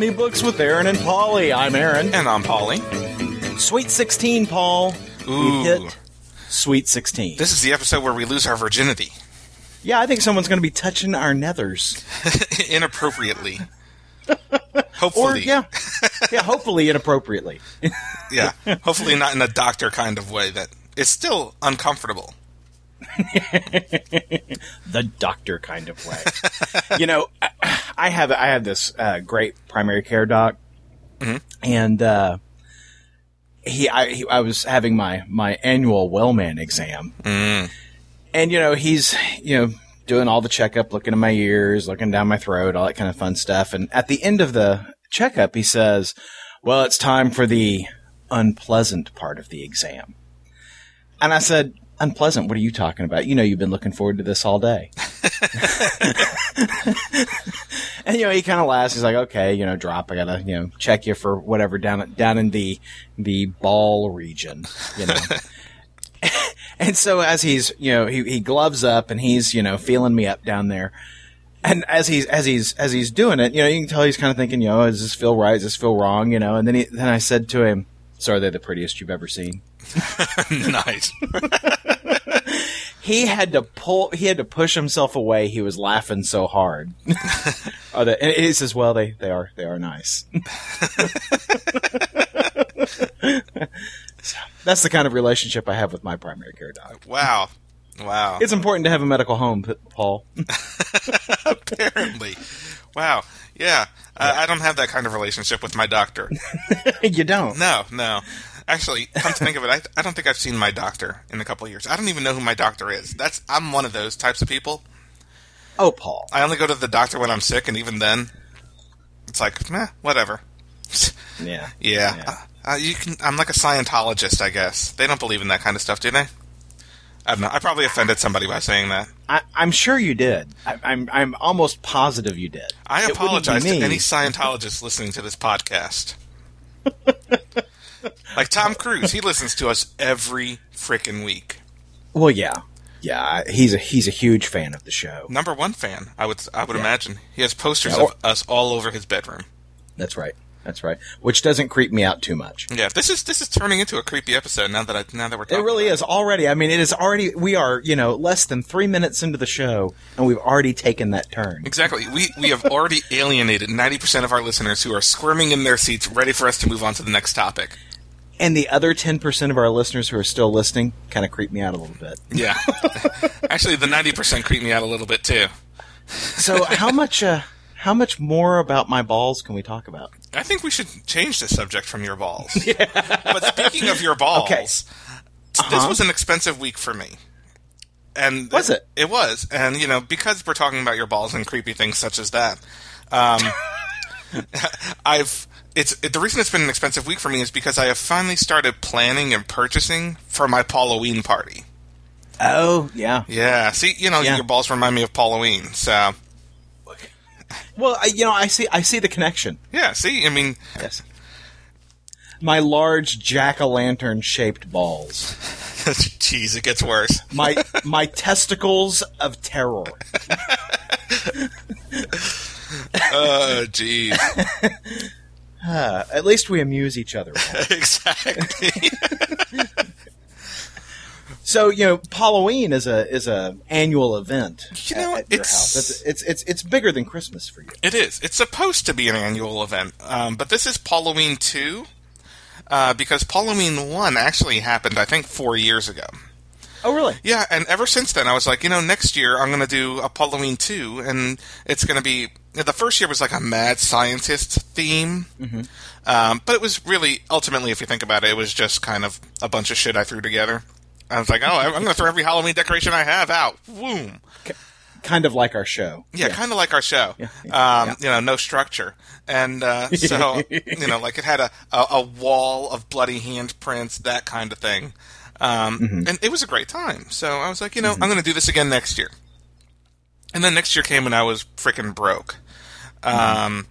Funny Books with Aaron and Polly. I'm Aaron. And I'm Polly. Sweet 16, Paul. Ooh. We hit Sweet 16. This is the episode where we lose our virginity. yeah, I think someone's going to be touching our nethers. Inappropriately. Or, Hopefully. yeah. Yeah, hopefully inappropriately. Yeah. Hopefully not in a doctor kind of way that is still uncomfortable. the doctor kind of way. you know, I, I have I have this uh, great primary care doc, and uh, he I, he I was having my my annual Wellman exam, and you know he's you know doing all the checkup, looking at my ears, looking down my throat, all that kind of fun stuff, and at the end of the checkup, he says, "Well, it's time for the unpleasant part of the exam," and I said. Unpleasant. What are you talking about? You know, you've been looking forward to this all day. And you know, he kind of laughs. He's like, "Okay, you know, drop. I gotta, you know, check you for whatever down down in the the ball region, you know." and so as he's, you know, he, he gloves up and he's, you know, feeling me up down there. And as he's as he's as he's doing it, you know, you can tell he's kind of thinking, you know, oh, does this feel right? Does this feel wrong? You know. And then he then I said to him, "So are they the prettiest you've ever seen?" nice. he had to pull he had to push himself away he was laughing so hard oh, the, and he says well they, they are they are nice So, that's the kind of relationship i have with my primary care doc Wow. Wow. it's important to have a medical home paul Apparently. Wow. Yeah. I I don't have that kind of relationship with my doctor. you don't No, no. Actually, come to think of it, I, I don't think I've seen my doctor in a couple of years. I don't even know who my doctor is. That's I'm one of those types of people. oh paul I only go to the doctor when I'm sick, and even then, it's like, meh, whatever. yeah Yeah, Yeah. Uh, you can. I'm like a Scientologist, I guess. They don't believe in that kind of stuff, do they? I don't know. I probably offended somebody by saying that. I, i'm sure you did I, i'm i'm almost positive you did I It wouldn't be apologize to any Scientologists listening to this podcast. like Tom Cruise, he listens to us every freaking week. well yeah yeah he's a he's a huge fan of the show Number one fan, I would I would Yeah. imagine. He has posters Yeah, or- of us all over his bedroom. that's right that's right which doesn't creep me out too much Yeah, this is this is turning into a creepy episode now that I now that we're It really is already. I mean, it is already. We are, you know, less than three minutes into the show, and we've already taken that turn. Exactly. We we have already alienated ninety percent of our listeners who are squirming in their seats, ready for us to move on to the next topic. And the other ten percent of our listeners who are still listening kind of creep me out a little bit. Yeah. Actually, the ninety percent creep me out a little bit too. So, how much, uh, how much more about my balls can we talk about? I think we should change the subject from your balls. yeah. But speaking of your balls, Okay. this Uh-huh. was an expensive week for me. And Was it? It was. And you know, because we're talking about your balls and creepy things such as that, um, I've it's it, the reason it's been an expensive week for me is because I have finally started planning and purchasing for my Halloween party. Oh, yeah. Yeah, see, you know, Yeah. your balls remind me of Halloween. So, Well, I, you know, I see, I see the connection. yeah, see, I mean, Yes. My large jack o' lantern shaped balls. jeez, it gets worse. My my testicles of terror. Oh, jeez. Uh, at least we amuse each other. exactly. So you know, Halloween is a is a annual event. You know, at, at it's-. It's, it's it's it's bigger than Christmas for you. It is. It's supposed to be an annual event, um, but this is Halloween two, uh, because Halloween one actually happened, I think, four years ago. Oh, really? Yeah, and ever since then, I was like, you know, next year I'm going to do a Halloween two, and it's going to be the first year was like a mad scientist theme, um, but it was really ultimately, if you think about it, it was just kind of a bunch of shit I threw together. I was like, oh, I'm going to throw every Halloween decoration I have out. Boom. Kind of like our show. Yeah, kind of like our show. Yeah. Um, You know, no structure, and uh, so you know, like it had a, a, a wall of bloody handprints, that kind of thing, um, and it was a great time. So I was like, you know, I'm going to do this again next year. And then next year came and I was freaking broke, um,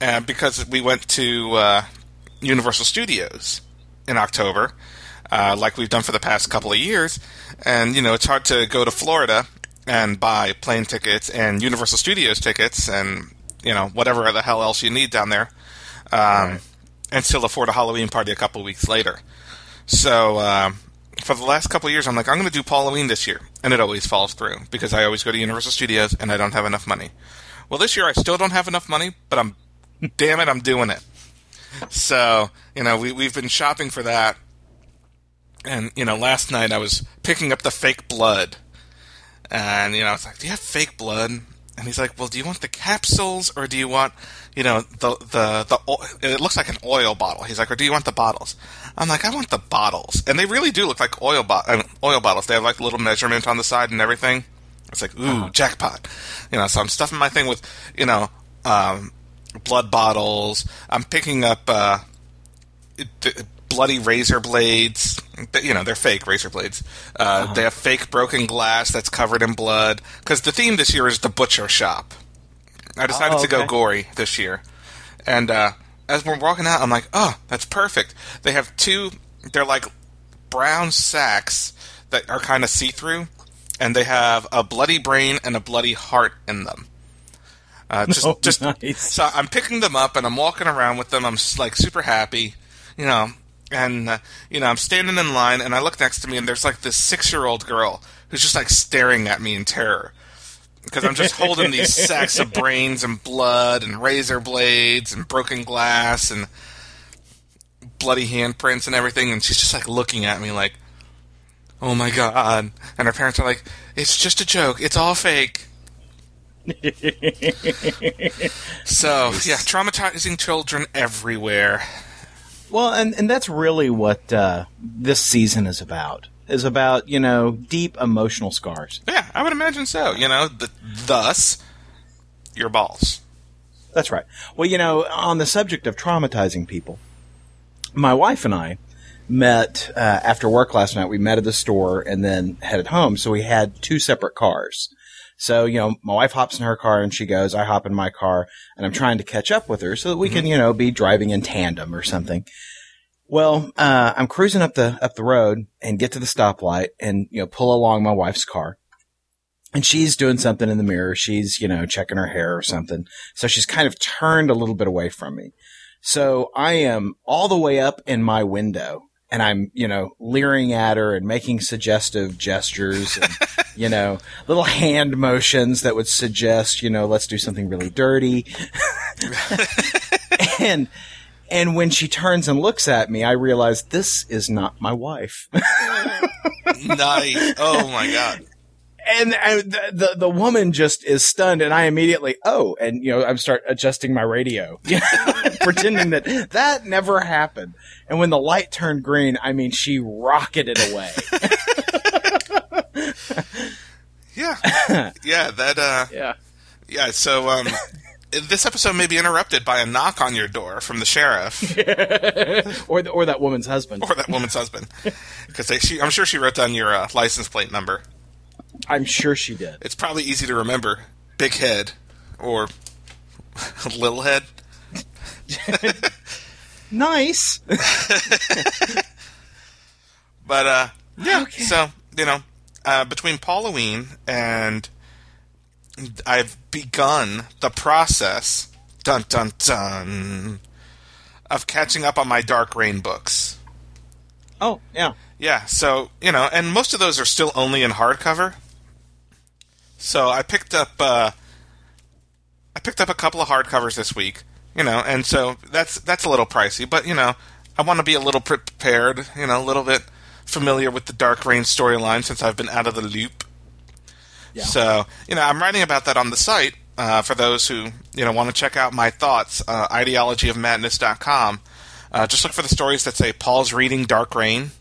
and because we went to uh, Universal Studios in October, uh, like we've done for the past couple of years, and you know, it's hard to go to Florida and buy plane tickets and Universal Studios tickets and you know whatever the hell else you need down there um, right. and still afford a Halloween party a couple weeks later. So um, for the last couple years, I'm like, I'm going to do Halloween this year, and it always falls through because I always go to Universal Studios and I don't have enough money. Well, this year I still don't have enough money, but I'm damn it, I'm doing it. So you know, we we've been shopping for that, and you know, last night I was picking up the fake blood, and you know, I was like, "Do you have fake blood?" And he's like, "Well, do you want the capsules or do you want, you know, the the the? It looks like an oil bottle." He's like, "Or do you want the bottles?" I'm like, "I want the bottles," and they really do look like oil bo- oil bottles. They have like a little measurement on the side and everything. It's like, ooh, uh-huh. jackpot, you know. So I'm stuffing my thing with, you know, um, blood bottles. I'm picking up uh, bloody razor blades. You know, they're fake razor blades. Uh, uh-huh. They have fake broken glass that's covered in blood. Because the theme this year is the butcher shop. I decided oh, okay. to go gory this year. And uh, as we're walking out, I'm like, oh, that's perfect. They have two, they're like brown sacks that are kind of see through. And they have a bloody brain and a bloody heart in them. Uh, just, oh, just nice. so I'm picking them up and I'm walking around with them. I'm like super happy, you know. And uh, you know, I'm standing in line and I look next to me and there's like this six year old girl who's just like staring at me in terror because I'm just holding these sacks of brains and blood and razor blades and broken glass and bloody handprints and everything, and she's just like looking at me like, "Oh my god!" And her parents are like, "It's just a joke. It's all fake." so yeah, traumatizing children everywhere. Well, and and that's really what uh, this season is about. Is about you know deep emotional scars. Yeah, I would imagine so. You know, the, thus your balls. That's right. Well, you know, on the subject of traumatizing people, my wife and I met uh, after work last night. We met at the store and then headed home. So we had two separate cars. So, you know, my wife hops in her car and she goes, I hop in my car and I'm trying to catch up with her so that we mm-hmm. can, you know, be driving in tandem or something. Well, uh, I'm cruising up the, up the road and get to the stoplight and, you know, pull along my wife's car. And she's doing something in the mirror. She's, you know, checking her hair or something. So she's kind of turned a little bit away from me. So I am all the way up in my window and I'm, you know, leering at her and making suggestive gestures and, you know, little hand motions that would suggest, you know, let's do something really dirty. and, and when she turns and looks at me, I realize this is not my wife. nice. Oh my God and, and the, the, the woman just is stunned, and I immediately oh, and you know I start adjusting my radio, pretending that that never happened. And when the light turned green, I mean, she rocketed away. yeah, yeah, that uh, yeah, yeah. So um, this episode may be interrupted by a knock on your door from the sheriff, or the, or that woman's husband, or that woman's husband, because I'm sure she wrote down your uh, license plate number. I'm sure she did. It's probably easy to remember. Big head or little head. nice. but uh, yeah. Okay. So you know, uh, between Halloween and I've begun the process. Dun dun dun. Of catching up on my Dark Reign books. Oh yeah. Yeah. So you know, and most of those are still only in hardcover. So I picked up uh, I picked up a couple of hardcovers this week, you know, and so that's that's a little pricey, but you know, I want to be a little prepared, you know, a little bit familiar with the Dark Reign storyline since I've been out of the loop. Yeah. So, you know, I'm writing about that on the site uh, for those who, you know, want to check out my thoughts, uh, ideologyofmadness.com. Uh, just look for the stories that say Paul's reading Dark Reign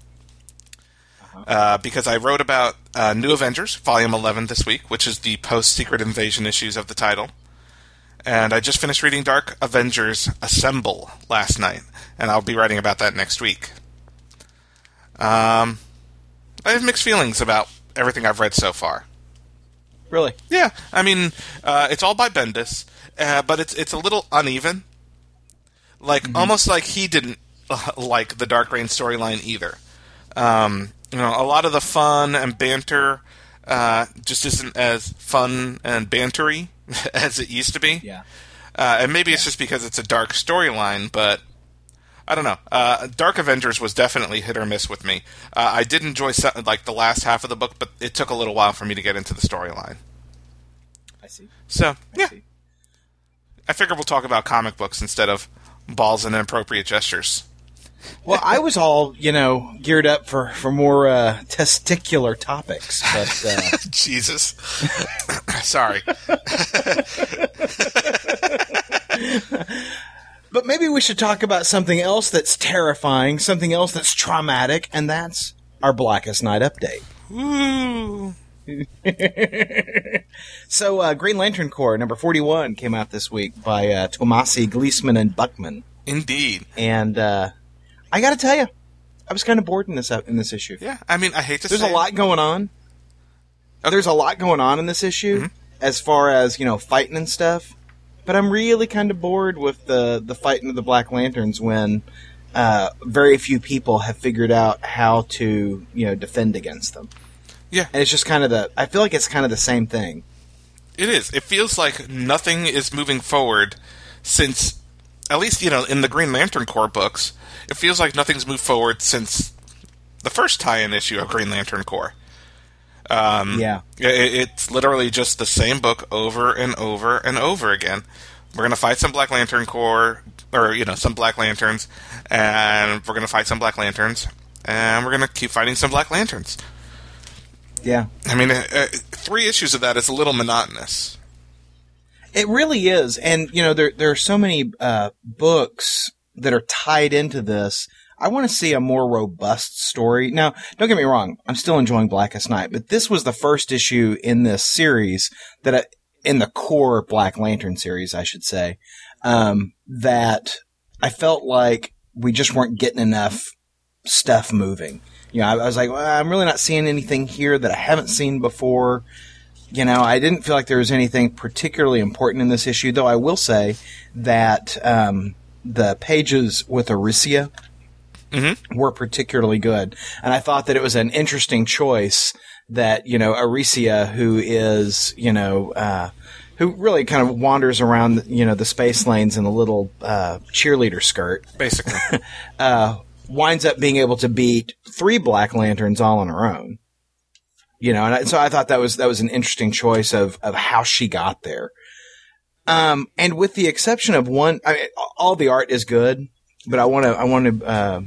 uh, because I wrote about uh, New Avengers, Volume 11 this week, which is the post Secret Invasion issues of the title. And I just finished reading Dark Avengers Assemble last night, and I'll be writing about that next week. Um, I have mixed feelings about everything I've read so far. Really? Yeah. I mean, uh, it's all by Bendis, uh, but it's it's a little uneven. Like mm-hmm. almost like he didn't uh, like the Dark Reign storyline either. Um, you know, a lot of the fun and banter uh, just isn't as fun and bantery as it used to be. Yeah. Uh, and maybe it's just because it's a dark storyline, but I don't know. Uh, Dark Avengers was definitely hit or miss with me. Uh, I did enjoy like the last half of the book, but it took a little while for me to get into the storyline. I see. So yeah, I, I figure we'll talk about comic books instead of balls and inappropriate gestures. Well, I was all you know geared up for for more uh, testicular topics, but uh... Jesus, sorry. but maybe we should talk about something else that's terrifying, something else that's traumatic, and that's our Blackest Night update. Ooh. so, uh, Green Lantern Corps number forty-one came out this week by uh, Tomasi, Gleason, and Buchman. Indeed, and uh, I got to tell you, I was kind of bored in this in this issue. Yeah, I mean, I hate to. Say. There's a lot going on. Okay. There's a lot going on in this issue, mm-hmm. as far as you know, fighting and stuff. But I'm really kind of bored with the the fighting of the Black Lanterns when uh, very few people have figured out how to you know defend against them. Yeah, and it's just kind of the. I feel like it's kind of the same thing. It is. It feels like nothing is moving forward since, at least you know, in the Green Lantern Corps books, it feels like nothing's moved forward since the first tie-in issue of Green Lantern Corps. Um, yeah, it, it's literally just the same book over and over and over again. We're gonna fight some Black Lantern Corps, or you know, some Black Lanterns, and we're gonna fight some Black Lanterns, and we're gonna keep fighting some Black Lanterns. Yeah. I mean, uh, uh, three issues of that is a little monotonous. It really is, and you know, there there are so many uh, books that are tied into this. I want to see a more robust story. Now, don't get me wrong, I'm still enjoying Blackest Night, but this was the first issue in this series that, I, in the core Black Lantern series, I should say, um, that I felt like we just weren't getting enough stuff moving you know, I, I was like, well, I'm really not seeing anything here that I haven't seen before. You know, I didn't feel like there was anything particularly important in this issue, though I will say that um, the pages with Arisia mm-hmm. were particularly good. And I thought that it was an interesting choice that, you know, Arisia, who is, you know, uh, who really kind of wanders around, you know, the space lanes in a little uh, cheerleader skirt, basically, uh, winds up being able to beat three Black Lanterns all on her own. You know, and I, so I thought that was that was an interesting choice of of how she got there. Um, and with the exception of one, I mean, all the art is good, but I want to I want to uh,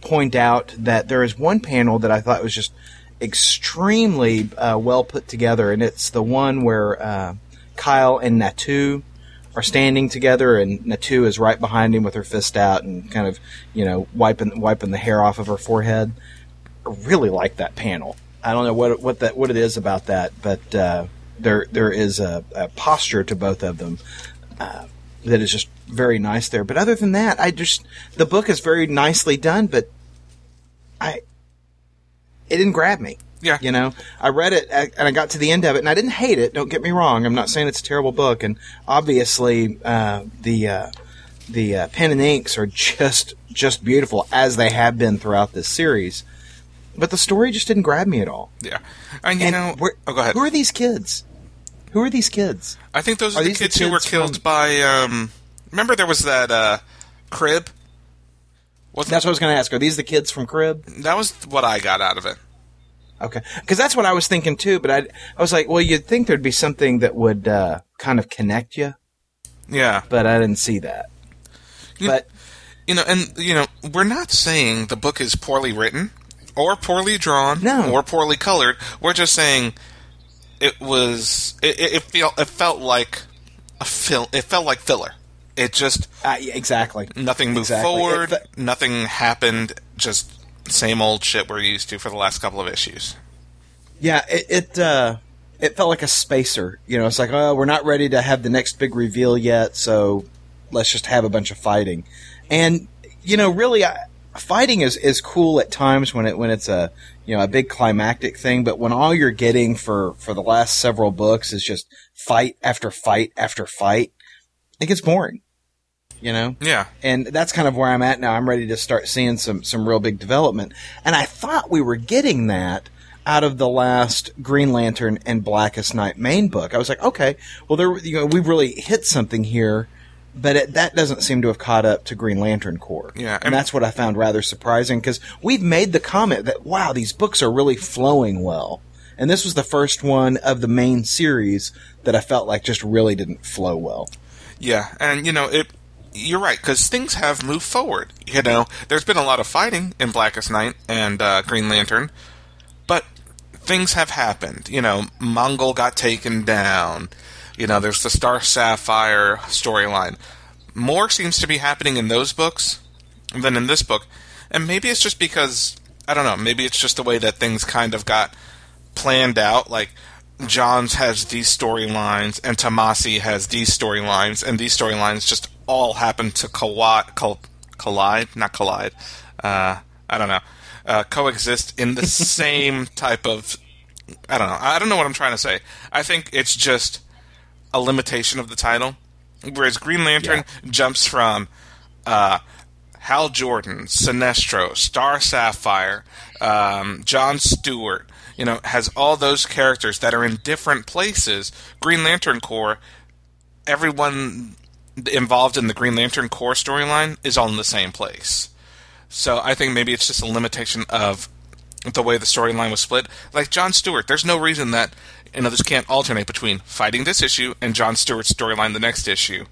point out that there is one panel that I thought was just extremely uh, well put together, and it's the one where uh, Kyle and Natu are standing together, and Natu is right behind him with her fist out and kind of, you know, wiping wiping the hair off of her forehead. I really like that panel. I don't know what what that what it is about that, but uh, there there is a, a, posture to both of them uh, that is just very nice there. But other than that, I just the book is very nicely done, but I it didn't grab me. Yeah. You know, I read it and I got to the end of it and I didn't hate it. Don't get me wrong. I'm not saying it's a terrible book. And obviously, uh, the, uh, the uh, pen and inks are just, just beautiful as they have been throughout this series. But the story just didn't grab me at all. Yeah. And you and know, oh, go ahead. Who are these kids? Who are these kids? I think those are, are the, kids the, kids who were killed from... by, um, remember there was that, uh, crib? Wasn't That's what I was going to ask. Are these the kids from Crib? That was what I got out of it. Okay, because that's what I was thinking too. But I, I was like, well, you'd think there'd be something that would uh, kind of connect you. Yeah, but I didn't see that. You but you know, and you know, we're not saying the book is poorly written or poorly drawn no. or poorly colored. We're just saying it was. It, it, it felt. It felt like a film. It felt like filler. It just uh, exactly nothing moved exactly. forward. nothing happened. Just same old shit we're used to for the last couple of issues. Yeah, it it, uh, it felt like a spacer. You know, it's like, oh, we're not ready to have the next big reveal yet, so let's just have a bunch of fighting. And you know, really, I, fighting is is cool at times when it when it's a you know a big climactic thing, but when all you're getting for for the last several books is just fight after fight after fight, it gets boring you know? Yeah. And that's kind of where I'm at now. I'm ready to start seeing some, some real big development. And I thought we were getting that out of the last Green Lantern and Blackest Night main book. I was like, okay, well, there, you know, we really hit something here but it, that doesn't seem to have caught up to Green Lantern Corps. Yeah, and, and- that's what I found rather surprising because we've made the comment that wow, these books are really flowing well, and this was the first one of the main series that I felt like just really didn't flow well. Yeah, and you know it. You're right because things have moved forward. You know, there's been a lot of fighting in Blackest Night and uh, Green Lantern, but things have happened. You know, Mongul got taken down. You know, there's the Star Sapphire storyline. More seems to be happening in those books than in this book, and maybe it's just because I don't know. Maybe it's just the way that things kind of got planned out. Like Johns has these storylines, and Tomasi has these storylines, and these storylines just all happen to collide, col- collide, not collide. Uh, I don't know. Uh, coexist in the same type of. I don't know. I don't know what I'm trying to say. I think it's just a limitation of the title. Whereas Green Lantern jumps from uh, Hal Jordan, Sinestro, Star Sapphire, um, John Stewart, you know, has all those characters that are in different places. Green Lantern Corps, everyone involved in the Green Lantern Corps storyline is all in the same place. So I think maybe it's just a limitation of the way the storyline was split. Like John Stewart, there's no reason that you others can't alternate between fighting this issue and John Stewart's storyline the next issue,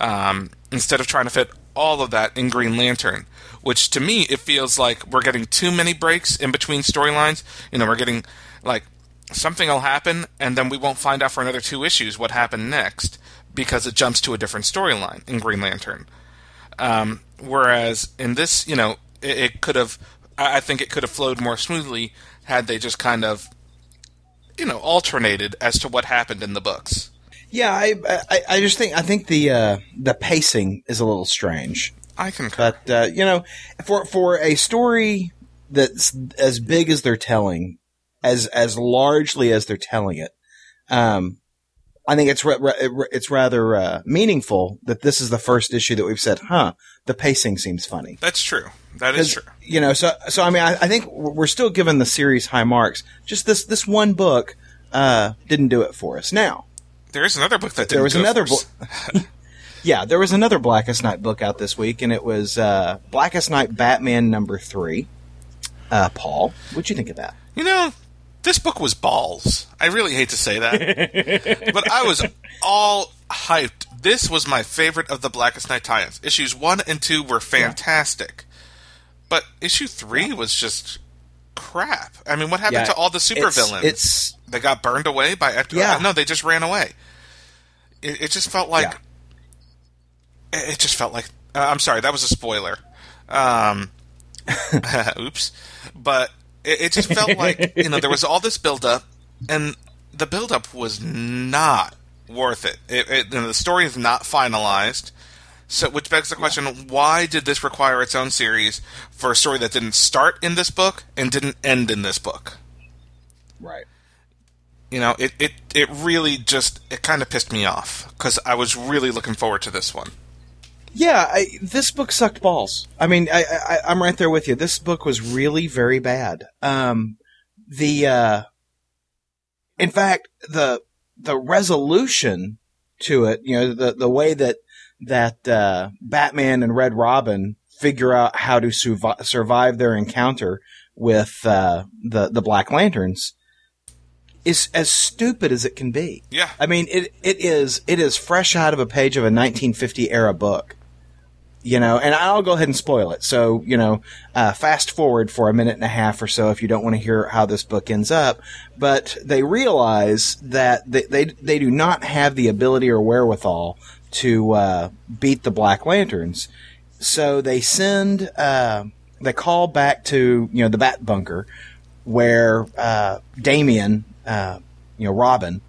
um, instead of trying to fit all of that in Green Lantern. Which to me, it feels like we're getting too many breaks in between storylines. You know, we're getting like something will happen, and then we won't find out for another two issues what happened next because it jumps to a different storyline in Green Lantern. Um, whereas in this, you know, it, it could have. I think it could have flowed more smoothly had they just kind of, you know, alternated as to what happened in the books. Yeah, I, I, I just think I think the uh, the pacing is a little strange. I concur. But uh, you know, for for a story that's as big as they're telling, as as largely as they're telling it, um, I think it's ra- ra- it's rather uh, meaningful that this is the first issue that we've said, "Huh, the pacing seems funny." That's true. That is true. You know, so so I mean, I, I think we're still giving the series high marks. Just this this one book uh, didn't do it for us. Now, There is another book that didn't there was another book. yeah, there was another Blackest Night book out this week, and it was uh, Blackest Night Batman number three. Uh, Paul, what'd you think of that? You know, this book was balls. I really hate to say that, but I was all hyped. This was my favorite of the Blackest Night tie-ins. Issues one and two were fantastic, but issue three was just crap. I mean, what happened Yeah, to all the supervillains? it's they got burned away by Edgar. Yeah. No, they just ran away. It, it just felt like. It, it just felt like. Uh, I'm sorry, that was a spoiler. Um, oops. But it, it just felt like you know there was all this buildup, and the buildup was not worth it. It, it you know, the story is not finalized. So, which begs the question: Why did this require its own series for a story that didn't start in this book and didn't end in this book? right. you know, it, it, it really just it kind of pissed me off because I was really looking forward to this one. Yeah, I, this book sucked balls. I mean, I, I, I'm right there with you. This book was really very bad. Um, the, uh, in fact, the the resolution to it, you know, the the way that that uh, Batman and Red Robin figure out how to survive, survive their encounter with uh, the the Black Lanterns is as stupid as it can be. Yeah. I mean, it it is it is fresh out of a page of a 1950 era book. You know, and I'll go ahead and spoil it. So, you know, uh, fast forward for a minute and a half or so if you don't want to hear how this book ends up. But they realize that they they, they do not have the ability or wherewithal to uh, beat the Black Lanterns. So they send uh, they call back to you know the Bat Bunker where uh, Damian, uh, you know Robin,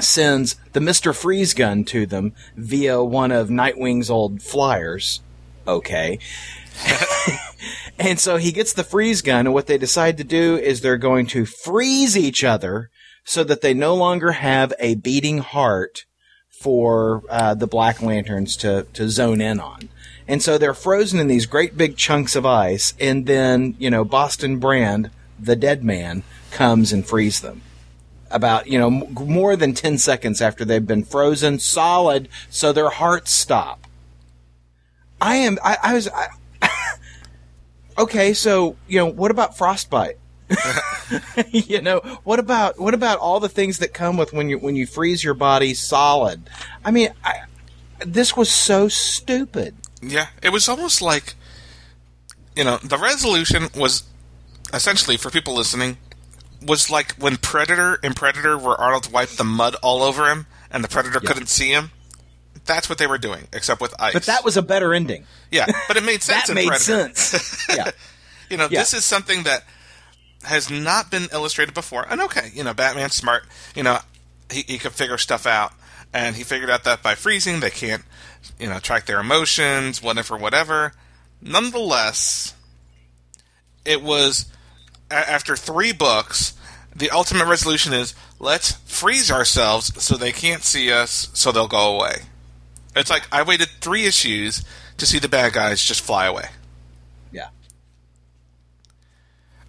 sends the Mister Freeze gun to them via one of Nightwing's old flyers. Okay. and so he gets the freeze gun, and what they decide to do is they're going to freeze each other so that they no longer have a beating heart for uh, the Black Lanterns to, to zone in on. And so they're frozen in these great big chunks of ice, and then, you know, Boston Brand, the dead man, comes and frees them. About you know m- more than 10 seconds after they've been frozen solid so their hearts stop. I am i, I was I, okay so you know what about frostbite? You know what about what about all the things that come with when you when you freeze your body solid? I mean I, this was so stupid. Yeah, it was almost like, you know, the resolution was essentially for people listening was like when Predator and Predator where Arnold wiped the mud all over him and the Predator Yeah. couldn't see him. That's what they were doing, except with ice. but that was a better ending yeah, but it made sense. that in made Predator. sense yeah You know, Yeah. this is something that has not been illustrated before. And okay, you know, Batman's smart. You know, he, he could figure stuff out. And he figured out that by freezing, they can't, you know, track their emotions, whatever, whatever. Nonetheless, it was, after three books, the ultimate resolution is let's freeze ourselves so they can't see us, so they'll go away. It's like I waited three issues to see the bad guys just fly away. yeah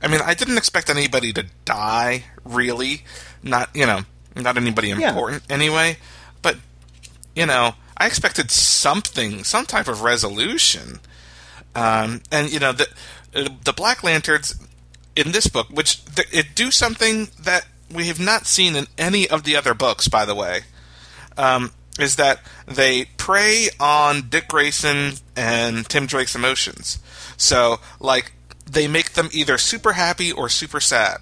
I mean, I didn't expect anybody to die, really. Not, you know, not anybody Yeah. important anyway. But, you know, I expected something, some type of resolution. Um, and, you know, the, the Black Lanterns in this book, which th- it do something that we have not seen in any of the other books, by the way, um, is that they prey on Dick Grayson and Tim Drake's emotions. So, like, they make them either super happy or super sad.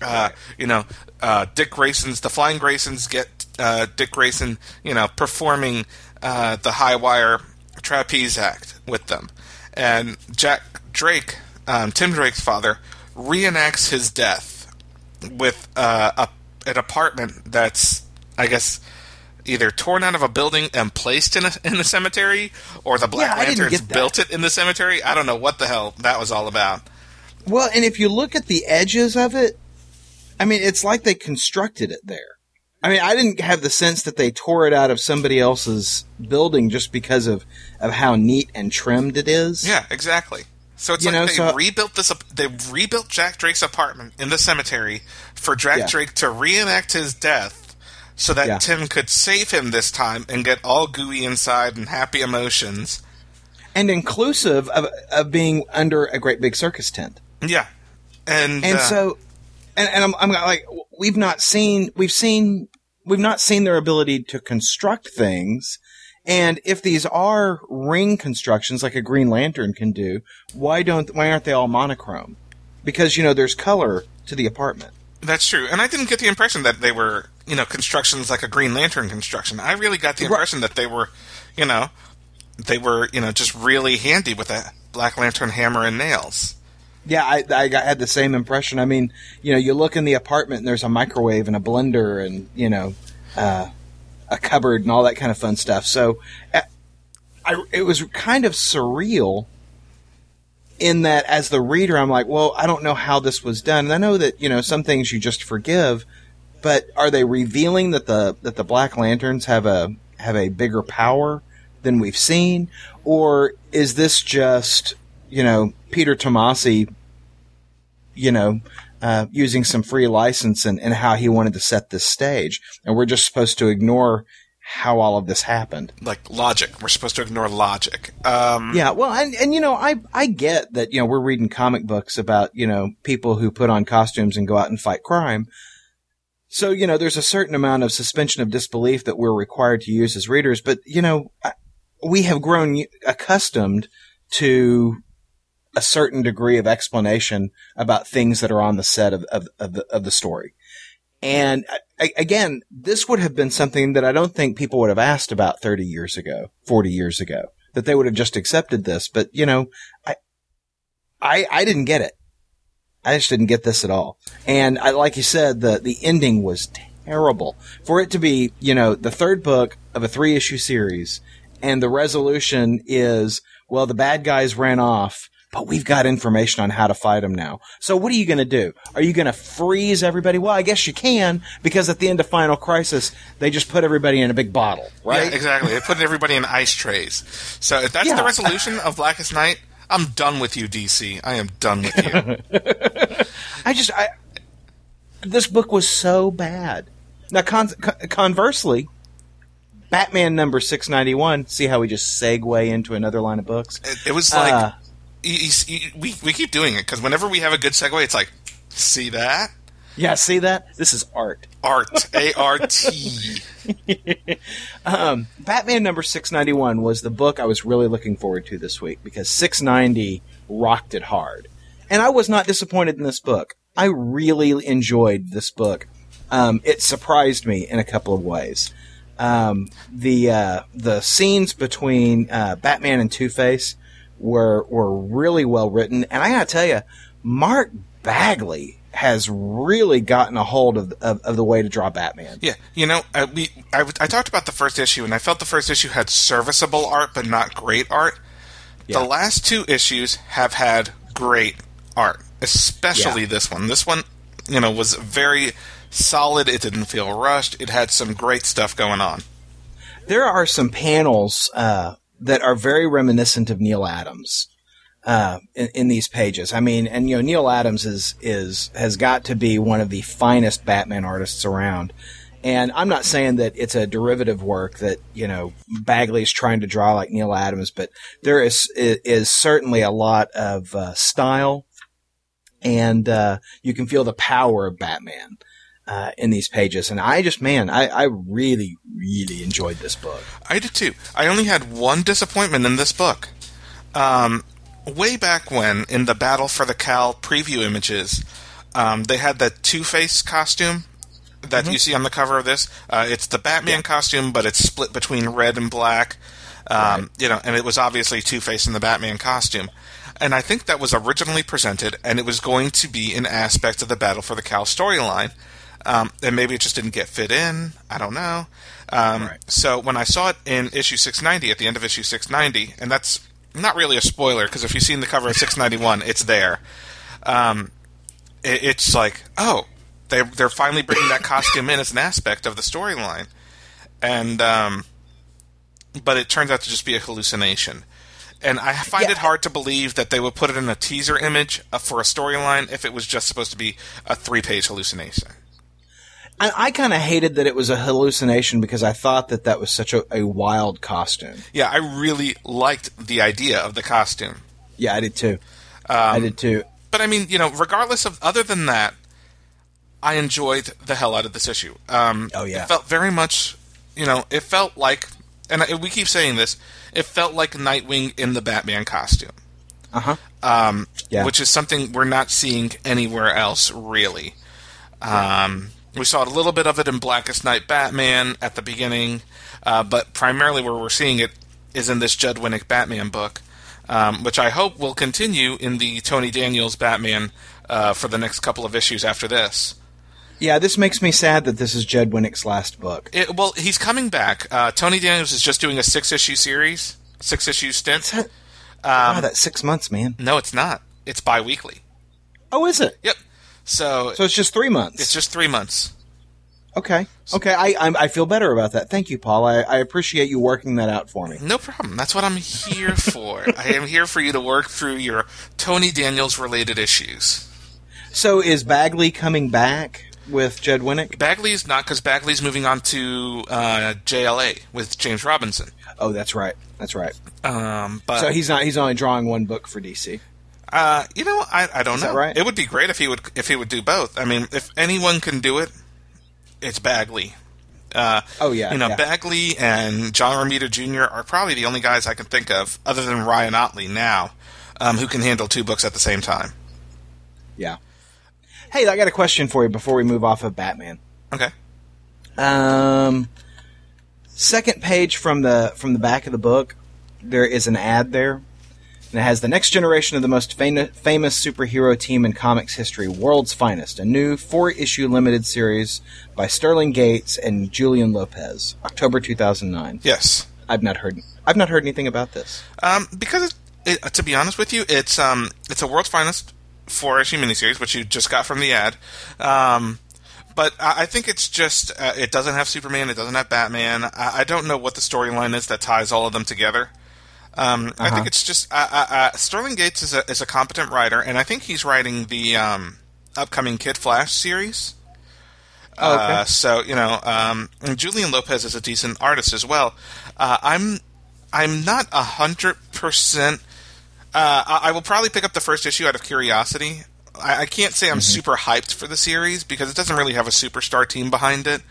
Uh, you know, uh, Dick Grayson's the Flying Graysons get uh, Dick Grayson, you know, performing uh, the high wire trapeze act with them, and Jack Drake, um, Tim Drake's father, reenacts his death with uh, a, an apartment that's, I guess, either torn out of a building and placed in a in the cemetery, or the Black Yeah, Lanterns built it in the cemetery. I don't know what the hell that was all about. Well, and if you look at the edges of it, I mean, it's like they constructed it there. I mean, I didn't have the sense that they tore it out of somebody else's building just because of, of how neat and trimmed it is. Yeah, exactly. So it's You like know, they so- rebuilt this. They rebuilt Jack Drake's apartment in the cemetery for Jack Yeah. Drake to reenact his death, so that Yeah. Tim could save him this time and get all gooey inside and happy emotions. And inclusive of, of being under a great big circus tent. Yeah, and And uh, so, and, and I'm, I'm like, we've not seen, we've seen, we've not seen their ability to construct things. And if these are ring constructions like a Green Lantern can do, why don't, why aren't they all monochrome? Because, you know, there's color to the apartment. that's true. And I didn't get the impression that they were, you know, constructions like a Green Lantern construction. I really got the Right. impression that they were, you know, they were, you know, just really handy with a Black Lantern hammer and nails. Yeah, I, I got, had the same impression. I mean, you know, you look in the apartment and there's a microwave and a blender and, you know, uh, a cupboard and all that kind of fun stuff. So I, it was kind of surreal in that as the reader, I'm like, well, I don't know how this was done. And I know that, you know, some things you just forgive, but are they revealing that the, that the Black Lanterns have a, have a bigger power than we've seen? Or is this just, you know, Peter Tomasi, you know, uh, using some free license and, and how he wanted to set this stage. And we're just supposed to ignore how all of this happened. Like logic. We're supposed to ignore logic. Um, Yeah, well, and, and you know, I I get that you know we're reading comic books about you know people who put on costumes and go out and fight crime. So you know, there's a certain amount of suspension of disbelief that we're required to use as readers. But you know, I- we have grown accustomed to a certain degree of explanation about things that are on the set of of, of, the, of the story. And uh, a- again, this would have been something that I don't think people would have asked about 30 years ago, 40 years ago, that they would have just accepted this. But, you know, I, I, I didn't get it. I just didn't get this at all. And I, like you said, the, the ending was terrible. For it to be, you know, the third book of a three issue series and the resolution is, well, the bad guys ran off, but we've got information on how to fight them now. So what are you going to do? Are you going to freeze everybody? Well, I guess you can because at the end of Final Crisis, they just put everybody in a big bottle, right? Yeah, exactly. They put everybody in ice trays. So if that's Yeah. the resolution of Blackest Night, I'm done with you, DC. I am done with you. I just I this book was so bad. Now, con- con- conversely, Batman number six ninety one. See how we just segue into another line of books. It, it was like Uh, you- you we we keep doing it because whenever we have a good segue, it's like, see that yeah, see that this is art. art, A R T. Batman number 691 was the book I was really looking forward to this week because 690 rocked it hard. And I was not disappointed in this book. I really enjoyed this book. Um, it surprised me in a couple of ways. Um, the uh, the scenes between uh, Batman and Two Face were were really well written, and I gotta tell you, Mark Bagley has really gotten a hold of, of, of the way to draw Batman. Yeah, you know, I, we I, I talked about the first issue, and I felt the first issue had serviceable art, but not great art. Yeah. The last two issues have had great art, especially Yeah. this one. This one, you know, was very solid. It didn't feel rushed. It had some great stuff going on. there are some panels uh, that are very reminiscent of Neal Adams uh, in, in these pages. I mean, and you know, Neal Adams is is has got to be one of the finest Batman artists around. And I'm not saying that it's a derivative work that you know Bagley's trying to draw like Neal Adams, but there is is certainly a lot of uh, style, and uh, you can feel the power of Batman uh, in these pages. And I just, man, I, I really, really enjoyed this book. I did too. I only had one disappointment in this book. Um, way back when, in the Battle for the Cowl preview images, um, they had that Two Face costume that you see on the cover of this. Uh, it's the Batman costume, but it's split between red and black. Um, You know, and it was obviously Two Face in the Batman costume. And I think that was originally presented, and it was going to be an aspect of the Battle for the Cowl storyline. Um, and maybe it just didn't get fit in. I don't know. Um, Right. So when I saw it in issue 690, at the end of issue 690, and that's not really a spoiler because if you've seen the cover of 691, it's there. Um, it, it's like, oh, they they're finally bringing that costume in as an aspect of the storyline, and um, but it turns out to just be a hallucination. And I find Yeah. it hard to believe that they would put it in a teaser image uh, for a storyline if it was just supposed to be a three-page hallucination. I, I kind of hated that it was a hallucination because I thought that that was such a, a wild costume. Yeah, I really liked the idea of the costume. Yeah, I did too. I did too. But I mean, you know, regardless of other than that, I enjoyed the hell out of this issue. Um, Oh, yeah. it felt very much, you know, it felt like, and I- we keep saying this, it felt like Nightwing in the Batman costume, Uh huh. um, Yeah. which is something we're not seeing anywhere else really. Um, we saw a little bit of it in Blackest Night Batman at the beginning, uh, but primarily where we're seeing it is in this Judd Winick Batman book, um, which I hope will continue in the Tony Daniels Batman uh, for the next couple of issues after this. Yeah, this makes me sad that this is Jed Winick's last book. It, well, he's coming back. Uh, Tony Daniels is just doing a six issue series, six issue stint. wow, Ah, that's six months, man. No, it's not. It's bi weekly. Oh, is it? Yep. So, So it's just three months. it's just three months. okay. Okay, I I'm, I feel better about that. Thank you, Paul. I, I appreciate you working that out for me. No problem. That's what I'm here for. I am here for you to work through your Tony Daniels related issues. So is Bagley coming back with Jed Winick? Bagley's not because Bagley's moving on to uh, JLA with James Robinson. Oh, that's right. That's right. Um, but So he's not. He's only drawing one book for DC. Uh, you know, I, I don't Is know. right? It would be great if he would if he would do both. I mean, if anyone can do it, it's Bagley. Uh, Oh, yeah, you know yeah. Bagley and John Romita Jr. are probably the only guys I can think of, other than Ryan Ottley now, um, who can handle two books at the same time. Yeah. Hey, I got a question for you before we move off of Batman. Okay. Um, second page from the from the back of the book, there is an ad there, and it has the next generation of the most fam- famous superhero team in comics history, World's Finest, a new four issue limited series by Sterling Gates and Julian Lopez, October two thousand nine. Yes. I've not heard I've not heard anything about this. Um, because it, it, to be honest with you, it's um, it's a world's finest four issue miniseries, which you just got from the ad. Um, but I, I think it's just uh, it doesn't have Superman, it doesn't have Batman. I, I don't know what the storyline is that ties all of them together. Um, I Uh-huh. think it's just uh, uh, uh, Sterling Gates is a is a competent writer, and I think he's writing the um, upcoming Kid Flash series. Oh, okay. Uh, so you know, um, and Julian Lopez is a decent artist as well. Uh, I'm I'm not a hundred percent. Uh, I I will probably pick up the first issue out of curiosity. I, I can't say I'm super hyped for the series because it doesn't really have a superstar team behind it,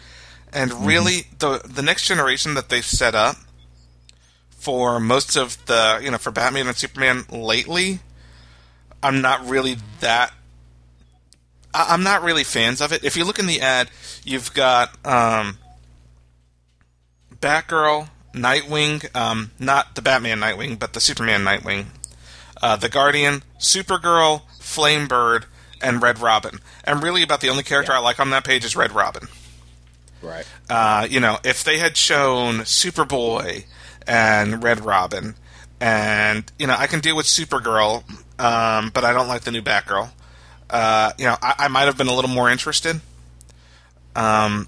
and really the the next generation that they've set up for most of the you know for Batman and Superman lately, I'm not really that. I- I'm not really fans of it. If you look in the ad, you've got um, Batgirl, Nightwing, um, not the Batman Nightwing, but the Superman Nightwing, uh, the Guardian, Supergirl, Flamebird, and Red Robin. And really, about the only character I like on that page is Red Robin. Right. Uh, you know, if they had shown Superboy and Red Robin, and you know, I can deal with Supergirl, um, but I don't like the new Batgirl. Uh, you know, I, I might have been a little more interested. Um,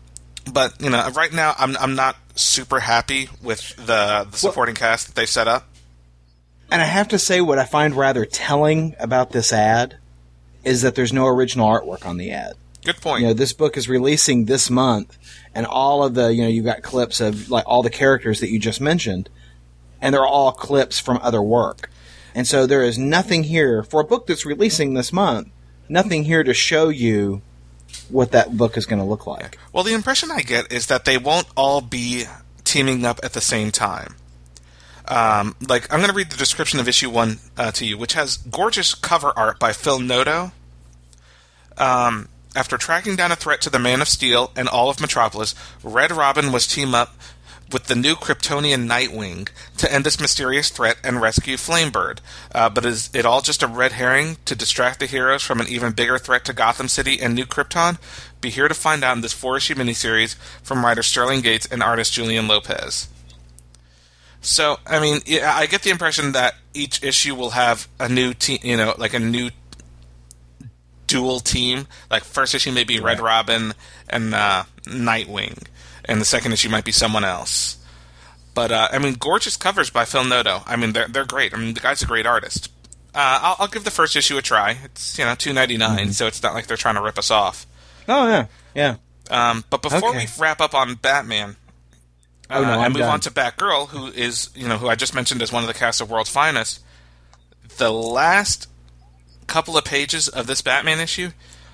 but you know, right now I'm I'm not super happy with the the supporting cast that they set up. And I have to say, what I find rather telling about this ad is that there's no original artwork on the ad. Good point. You know, this book is releasing this month, and all of the, you know, you've got clips of like all the characters that you just mentioned, and they're all clips from other work. And so there is nothing here for a book that's releasing this month, nothing here to show you what that book is going to look like. Well, the impression I get is that they won't all be teaming up at the same time. Um, like, I'm going to read the description of issue one uh, to you, which has gorgeous cover art by Phil Noto. Um, after tracking down a threat to the Man of Steel and all of Metropolis, Red Robin was team up with the new Kryptonian Nightwing to end this mysterious threat and rescue Flamebird. Uh, but is it all just a red herring to distract the heroes from an even bigger threat to Gotham City and New Krypton? Be here to find out in this four-issue miniseries from writer Sterling Gates and artist Julian Lopez. So, I mean, I get the impression that each issue will have a new team, you know, like a new dual team. Like first issue may be Red Robin and uh, Nightwing, and the second issue might be someone else. But uh, I mean, gorgeous covers by Phil Noto. I mean, they're they're great. I mean, the guy's a great artist. Uh, I'll, I'll give the first issue a try. It's you know two so it's not like they're trying to rip us off. Oh yeah, yeah. Um, but before Okay. we wrap up on Batman, Oh, no, uh, and move done. on to Batgirl, who is you know who I just mentioned as one of the cast of World's Finest. The last couple of pages of this Batman issue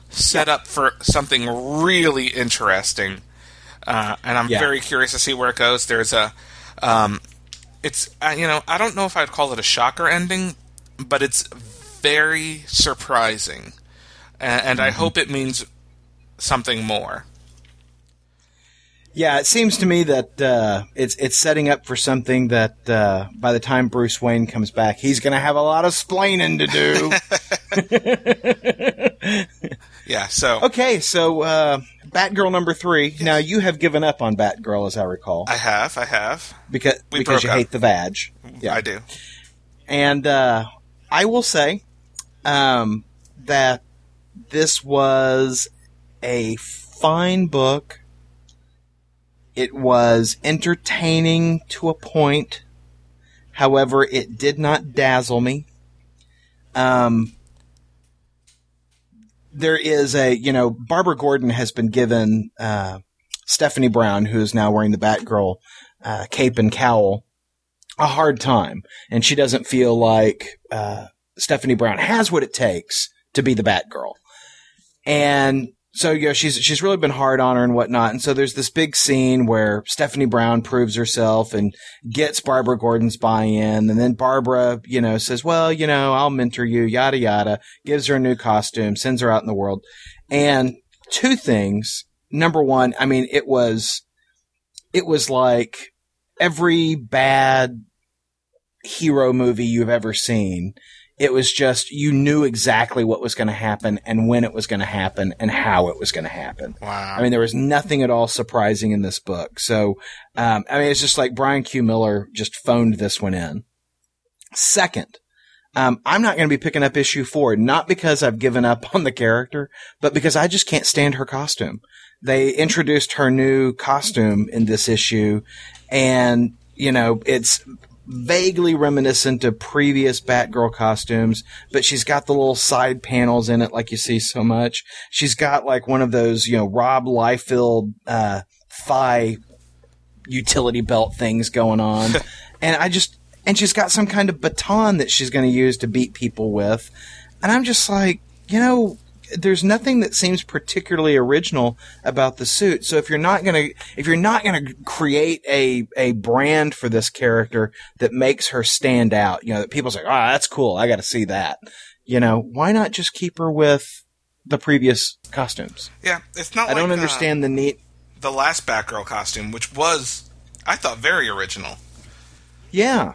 set up for something really interesting, uh, and I'm Yeah. very curious to see where it goes. There's a, um, it's uh, you know I don't know if I'd call it a shocker ending, but it's very surprising, and, and Mm-hmm. I hope it means something more. Yeah, it seems to me that uh, it's it's setting up for something that uh, by the time Bruce Wayne comes back, he's going to have a lot of splaining to do. Yeah, so okay, so uh, Batgirl number three. Now you have given up on Batgirl, as I recall, I have, I have, because we because you up. hate the badge. Yeah, I do. and uh, I will say um, that this was a fine book. It was entertaining to a point. However, it did not dazzle me. Um, there is a, you know, Barbara Gordon has been given uh, Stephanie Brown, who is now wearing the Batgirl uh, cape and cowl, a hard time, and she doesn't feel like uh, Stephanie Brown has what it takes to be the Batgirl. And so you know she's she's really been hard on her and whatnot. And so there's this big scene where Stephanie Brown proves herself and gets Barbara Gordon's buy-in, and then Barbara, you know, says, "Well, you know, I'll mentor you," yada yada. Gives her a new costume, sends her out in the world, and two things. Number one, I mean, it was it was like every bad hero movie you've ever seen. It was just you knew exactly what was going to happen and when it was going to happen and how it was going to happen. Wow. I mean, there was nothing at all surprising in this book. So, um, I mean, it's just like Brian Q. Miller just phoned this one in. Second, um, I'm not going to be picking up issue four, not because I've given up on the character, but because I just can't stand her costume. They introduced her new costume in this issue, and you know, it's vaguely reminiscent of previous Batgirl costumes, but she's got the little side panels in it like you see so much. She's got like one of those, you know, Rob Liefeld, uh, thigh utility belt things going on. and I just, and she's got some kind of baton that she's going to use to beat people with. And I'm just like, you know, there's nothing that seems particularly original about the suit. So if you're not gonna if you're not gonna create a a brand for this character that makes her stand out, you know, that people say, "Ah, oh, that's cool. I got to see that." You know, why not just keep her with the previous costumes? Yeah, it's not. I don't understand uh, the neat. The last Batgirl costume, which was, I thought, very original. Yeah.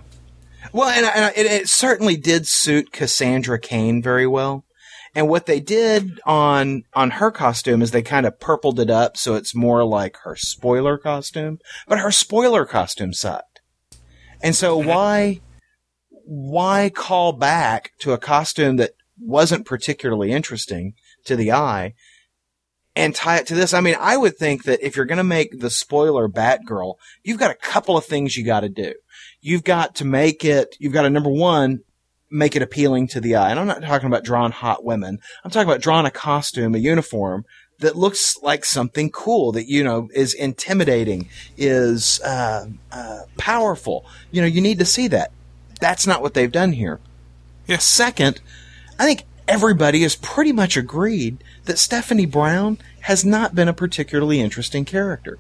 Well, and, and it, it certainly did suit Cassandra Cain very well. And what they did on on her costume is they kind of purpled it up so it's more like her spoiler costume. But her spoiler costume sucked. And so why why call back to a costume that wasn't particularly interesting to the eye and tie it to this? I mean, I would think that if you're going to make the spoiler Batgirl, you've got a couple of things you got to do. You've got to make it, you've got to number one, make it appealing to the eye. And I'm not talking about drawing hot women. I'm talking about drawing a costume, a uniform that looks like something cool that you know is intimidating, is uh, uh, powerful. You know, you need to see that. That's not what they've done here. Yeah. Second, I think everybody has pretty much agreed that Stephanie Brown has not been a particularly interesting character.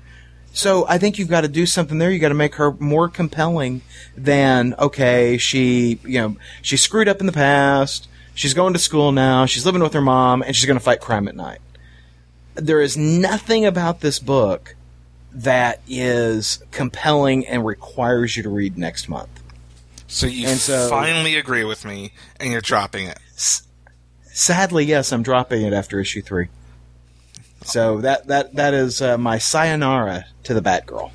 So I think you've got to do something there. You got to make her more compelling than okay, she you know she screwed up in the past. She's going to school now. She's living with her mom, and she's going to fight crime at night. There is nothing about this book that is compelling and requires you to read next month. So you so, finally agree with me, and you're dropping it. S- sadly, yes, I'm dropping it after issue three. So that that that is uh, my sayonara to the Batgirl.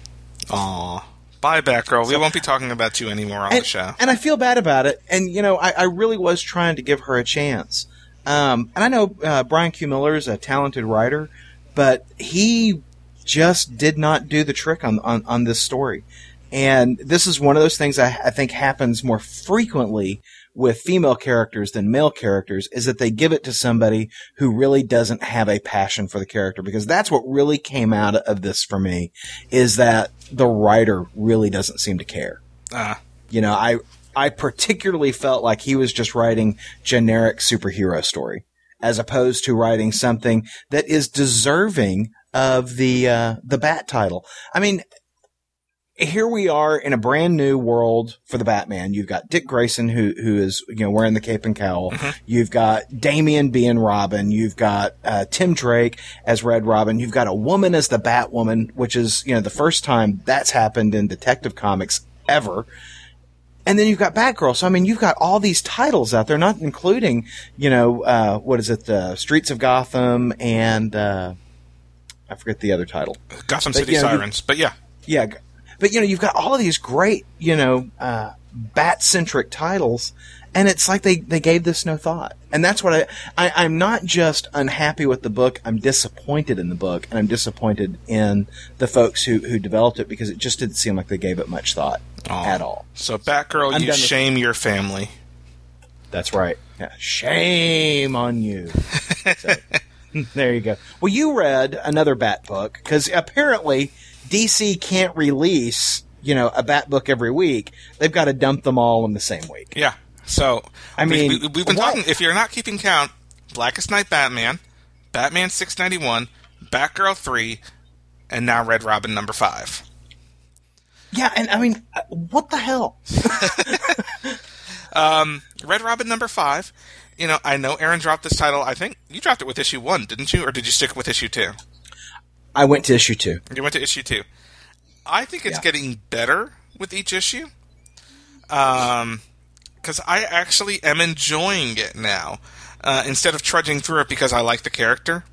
Aw. Bye, Batgirl. So, we won't be talking about you anymore on and, the show. And I feel bad about it. And, you know, I, I really was trying to give her a chance. Um, and I know uh, Brian Q. Miller is a talented writer, but he just did not do the trick on, on, on this story. And this is one of those things I, I think happens more frequently with female characters than male characters is that they give it to somebody who really doesn't have a passion for the character because that's what really came out of this for me is that the writer really doesn't seem to care. Uh. You know, I I particularly felt like he was just writing generic superhero story as opposed to writing something that is deserving of the uh, the bat title. I mean, here we are in a brand new world for the Batman. You've got Dick Grayson who who is you know wearing the cape and cowl. Mm-hmm. You've got Damian being Robin. You've got uh, Tim Drake as Red Robin. You've got a woman as the Batwoman, which is you know the first time that's happened in Detective Comics ever. And then you've got Batgirl. So I mean, you've got all these titles out there, not including you know uh, what is it, the Streets of Gotham and uh, I forget the other title, Gotham City but, Sirens. Know, but yeah, yeah but you know, you've got all of these great, you know, uh, bat centric titles, and it's like they, they gave this no thought. And that's what I, I I'm not just unhappy with the book. I'm disappointed in the book, and I'm disappointed in the folks who who developed it because it just didn't seem like they gave it much thought Aww. at all. So, Batgirl, I'm you shame your family. That's right. Yeah. Shame on you. so, there you go. Well, you read another Bat book because apparently DC can't release, you know, a Bat book every week. They've got to dump them all in the same week. Yeah. So, I mean, we, have we, been what? talking. If you're not keeping count, Blackest Night Batman, Batman 691, Batgirl 3, and now Red Robin number 5. Yeah, and I mean, uh, what the hell? um, Red Robin number 5. You know, I know Aaron dropped this title. I think you dropped it with issue 1, didn't you? Or did you stick with issue 2? I went to issue two. You went to issue two. I think it's yeah. getting better with each issue. Um, because I actually am enjoying it now uh, instead of trudging through it because I like the character.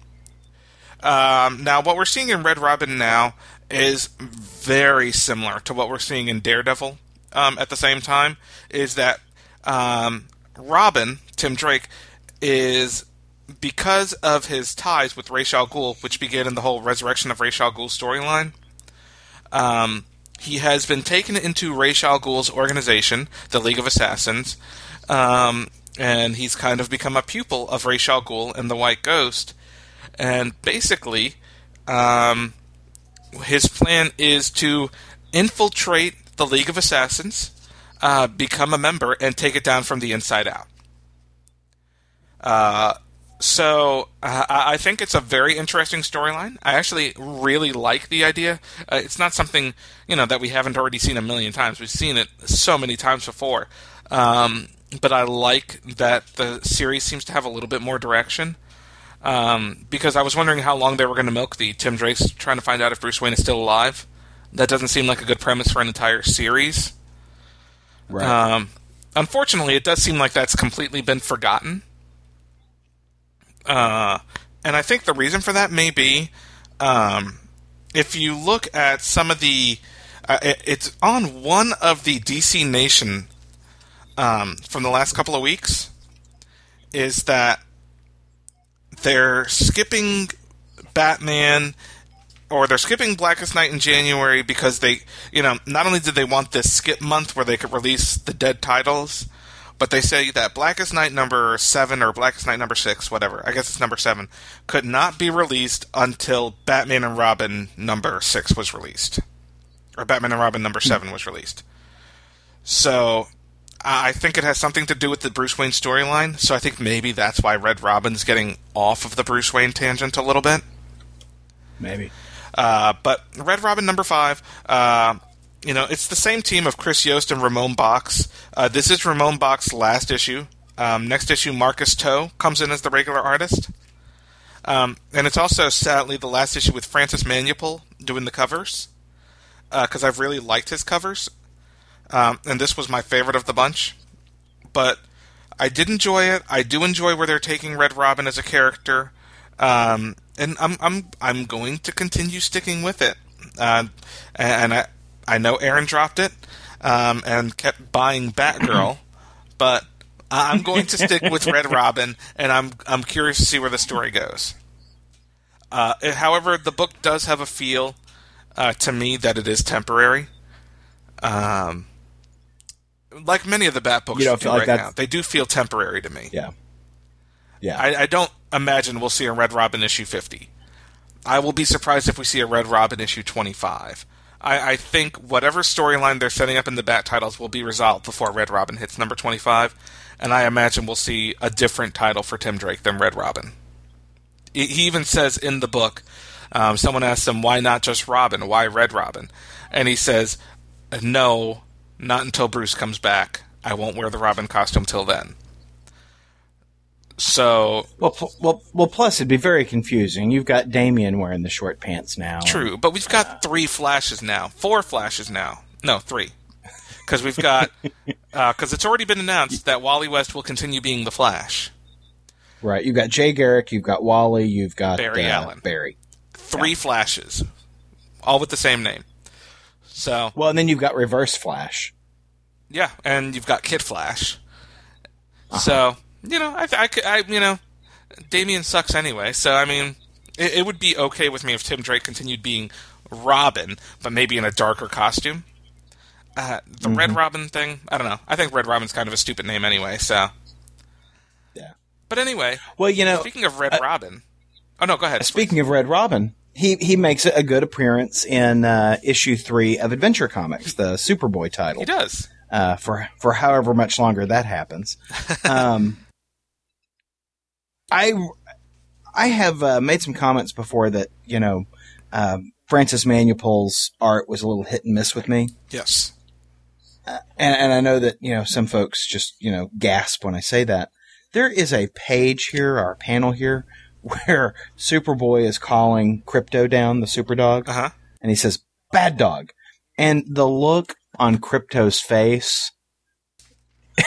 Um, now, what we're seeing in Red Robin now is very similar to what we're seeing in Daredevil. Um, at the same time, is that um, Robin Tim Drake is because of his ties with Ra's al Ghul, which began in the whole resurrection of Ra's al Ghul storyline, um, he has been taken into Ra's al Ghul's organization, the League of Assassins, um, and he's kind of become a pupil of Ra's al Ghul and the White Ghost. And basically, um, his plan is to infiltrate the League of Assassins, uh, become a member, and take it down from the inside out. Uh, so uh, I think it's a very interesting storyline. I actually really like the idea. Uh, it's not something you know that we haven't already seen a million times. We've seen it so many times before. Um, but I like that the series seems to have a little bit more direction. Um, because I was wondering how long they were going to milk the Tim Drake's trying to find out if Bruce Wayne is still alive. That doesn't seem like a good premise for an entire series. Right. Um, unfortunately, it does seem like that's completely been forgotten. Uh, and I think the reason for that may be um, if you look at some of the. Uh, it, it's on one of the DC Nation um, from the last couple of weeks. Is that they're skipping Batman or they're skipping Blackest Night in January because they, you know, not only did they want this skip month where they could release the dead titles, but they say that Blackest Night number seven or Blackest Night number six, whatever, I guess it's number seven, could not be released until Batman and Robin number six was released. Or Batman and Robin number seven was released. So I think it has something to do with the Bruce Wayne storyline. So I think maybe that's why Red Robin's getting off of the Bruce Wayne tangent a little bit. Maybe. Uh, but Red Robin number five, uh, you know, it's the same team of Chris Yost and Ramon Bachs. Uh, this is Ramon Bachs' last issue. Um, next issue, Marcus To comes in as the regular artist. Um, and it's also, sadly, the last issue with Francis Manapul doing the covers. Because I've really liked his covers. Um, and this was my favorite of the bunch. But I did enjoy it. I do enjoy where they're taking Red Robin as a character. Um, and I'm I'm I'm going to continue sticking with it. Uh, and I I know Aaron dropped it um, and kept buying Batgirl, but I'm going to stick with Red Robin, and I'm I'm curious to see where the story goes. Uh, however, the book does have a feel uh, to me that it is temporary. Um, like many of the Bat books You do like right that's- now, they do feel temporary to me. Yeah. Yeah. I, I don't imagine we'll see a Red Robin issue 50. I will be surprised if we see a Red Robin issue 25. I, I think whatever storyline they're setting up in the Bat titles will be resolved before Red Robin hits number 25, and I imagine we'll see a different title for Tim Drake than Red Robin. He even says in the book, um, someone asks him, why not just Robin? Why Red Robin? And he says, no, not until Bruce comes back. I won't wear the Robin costume till then. So well, pl- well, well. Plus, it'd be very confusing. You've got Damian wearing the short pants now. True, but we've got three flashes now, four flashes now. No, three, because we've got because it's already been announced that Wally West will continue being the Flash. Right. You've got Jay Garrick. You've got Wally. You've got Barry uh, Allen. Barry. Three flashes, all with the same name. So Well, and then you've got Reverse Flash. yeah, and you've got Kid Flash. Uh-huh. So you know, I, I, I, you know, Damian sucks anyway. So I mean, it, it would be okay with me if Tim Drake continued being Robin, but maybe in a darker costume. Uh, the Red Mm-hmm. Robin thing, I don't know. I think Red Robin's kind of a stupid name anyway. So, Yeah. but anyway, Well, you know, speaking of Red Robin, oh no, go ahead. speaking of Red Robin, he he makes a good appearance in uh, issue three of Adventure Comics, the Superboy title. he does. uh, for for however much longer that happens. Um, I I have uh, made some comments before that you know um, Francis Manapul's art was a little hit and miss with me, Yes. and, and I know that you know some folks just you know gasp when I say that. There is a page here or a panel here where Superboy is calling Krypto down, the Superdog Uh huh. and he says bad dog and the look on Krypto's face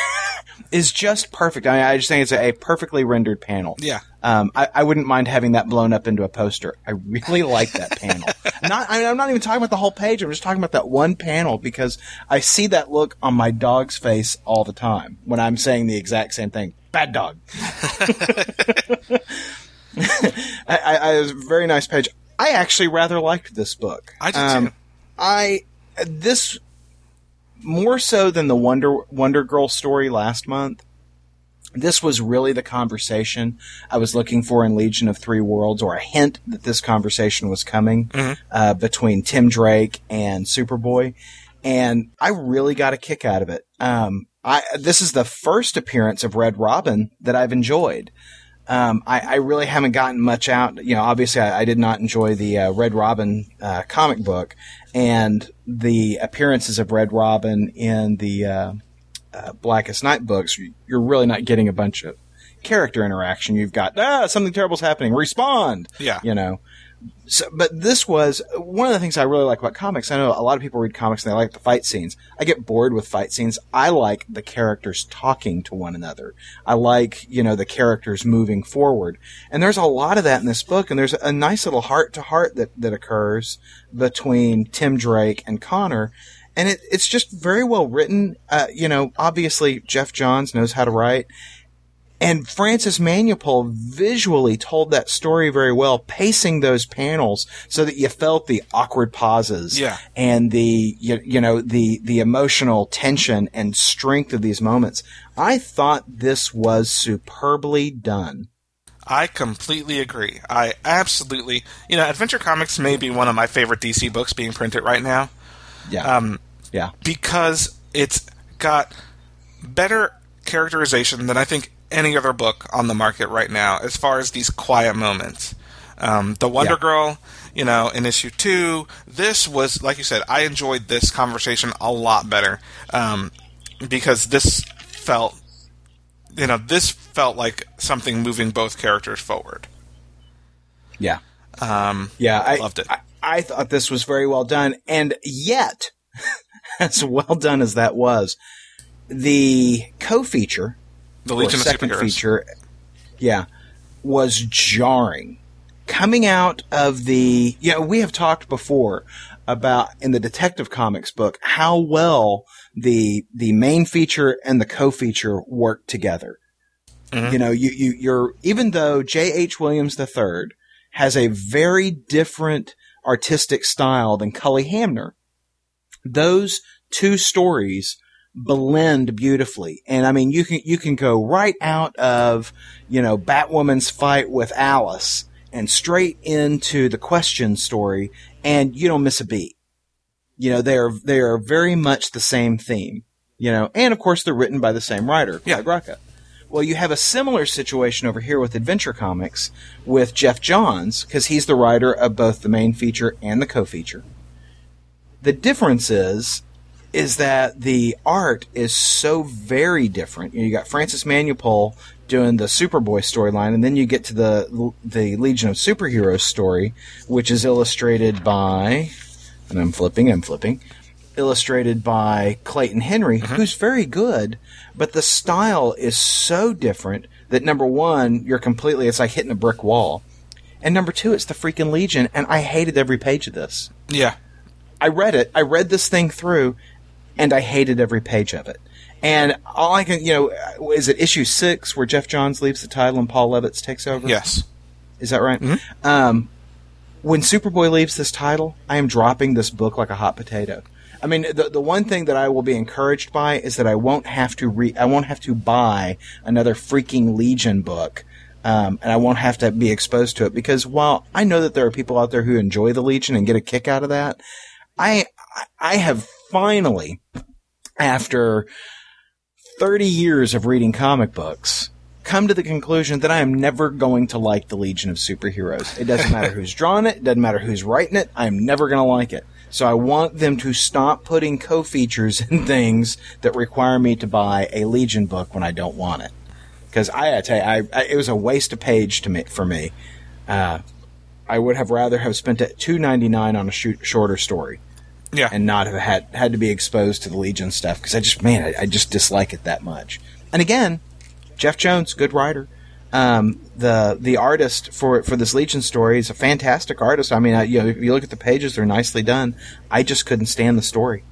is just perfect. I, mean, I just think it's a, a perfectly rendered panel. Yeah. um, I, I wouldn't mind having that blown up into a poster. I really like that panel. Not I mean, i'm not even talking about the whole page. I'm just talking about that one panel because i see that look on my dog's face all the time when i'm saying the exact same thing. Bad dog. I, I, it was a very nice page. I actually rather liked this book. I did Um, too. I this more so than the Wonder Wonder Girl story last month. This was really the conversation I was looking for in Legion of Three Worlds, or a hint that this conversation was coming Mm-hmm. uh, between Tim Drake and Superboy, and I really got a kick out of it. Um, I this is the first appearance of Red Robin that I've enjoyed. Um, I, I really haven't gotten much out. You know, obviously, I, I did not enjoy the uh, Red Robin uh, comic book, and the appearances of Red Robin in the uh, uh, Blackest Night books. You're really not getting a bunch of character interaction. You've got ah, something terrible's happening. Respond. Yeah. You know. So, but this was one of the things I really like about comics. I know a lot of people read comics and they like the fight scenes. I get bored with fight scenes. I like the characters talking to one another. I like, you know, the characters moving forward. And there's a lot of that in this book. And there's a nice little heart to heart that, that occurs between Tim Drake and Conner. And it, it's just very well written. Uh, you know, obviously Geoff Johns knows how to write. And Francis Manapul visually told that story very well, pacing those panels so that you felt the awkward pauses Yeah. and the you, you know the the emotional tension and strength of these moments. I thought this was superbly done. I completely agree. I absolutely, you know, Adventure Comics may be one of my favorite DC books being printed right now Yeah. Um, yeah. because it's got better characterization than I think any other book on the market right now as far as these quiet moments. Um, the Wonder Yeah. Girl, you know, in issue two, this was, like you said, I enjoyed this conversation a lot better um, because this felt, you know, this felt like something moving both characters forward. Yeah. Um, Yeah, I Loved it. I, I thought this was very well done, and yet, as well done as that was, the co-feature, the Legion of second feature, yeah, was jarring. Coming out of the, you know, we have talked before about in the Detective Comics book how well the the main feature and the co-feature work together. Mhm. You know, you, you you're even though J. H. Williams III has a very different artistic style than Cully Hamner, those two stories blend beautifully. And I mean, you can, you can go right out of, you know, Batwoman's fight with Alice and straight into the question story and you don't miss a beat. You know, they are, they are very much the same theme, you know, and of course they're written by the same writer, Yeah. Rucka. Well, you have a similar situation over here with Adventure Comics with Geoff Johns, because he's the writer of both the main feature and the co-feature. The difference is, is that the art is so very different. You, know, you got Francis Manapul doing the Superboy storyline, and then you get to the the Legion of Superheroes story, which is illustrated by, and I'm flipping, I'm flipping, illustrated by Clayton Henry, mm-hmm. who's very good, but the style is so different that number one, you're completely, it's like hitting a brick wall. And number two, it's the freaking Legion, and I hated every page of this. Yeah. I read it, I read this thing through, and I hated every page of it. And all I can, you know, is it issue six where Geoff Johns leaves the title and Paul Levitz takes over? Yes. Is that right? Um, when Superboy leaves this title, I am dropping this book like a hot potato. I mean, the the one thing that I will be encouraged by is that I won't have to re- I won't have to buy another freaking Legion book, um, and I won't have to be exposed to it because while I know that there are people out there who enjoy the Legion and get a kick out of that, I I have finally, after thirty years of reading comic books, come to the conclusion that I am never going to like the Legion of Superheroes. It doesn't matter who's drawn it, it doesn't matter who's writing it, I'm never going to like it. So I want them to stop putting co-features in things that require me to buy a Legion book when I don't want it. Because I, I tell you, I, I, it was a waste of page to me for me. Uh, I would have rather have spent it two ninety nine on a shoot, shorter story Yeah. and not have had had to be exposed to the Legion stuff because I just man I, I just dislike it that much. And again, Geoff Johns, good writer. Um, the the artist for for this Legion story is a fantastic artist. I mean, I, you know, if you look at the pages, they're nicely done. I just couldn't stand the story,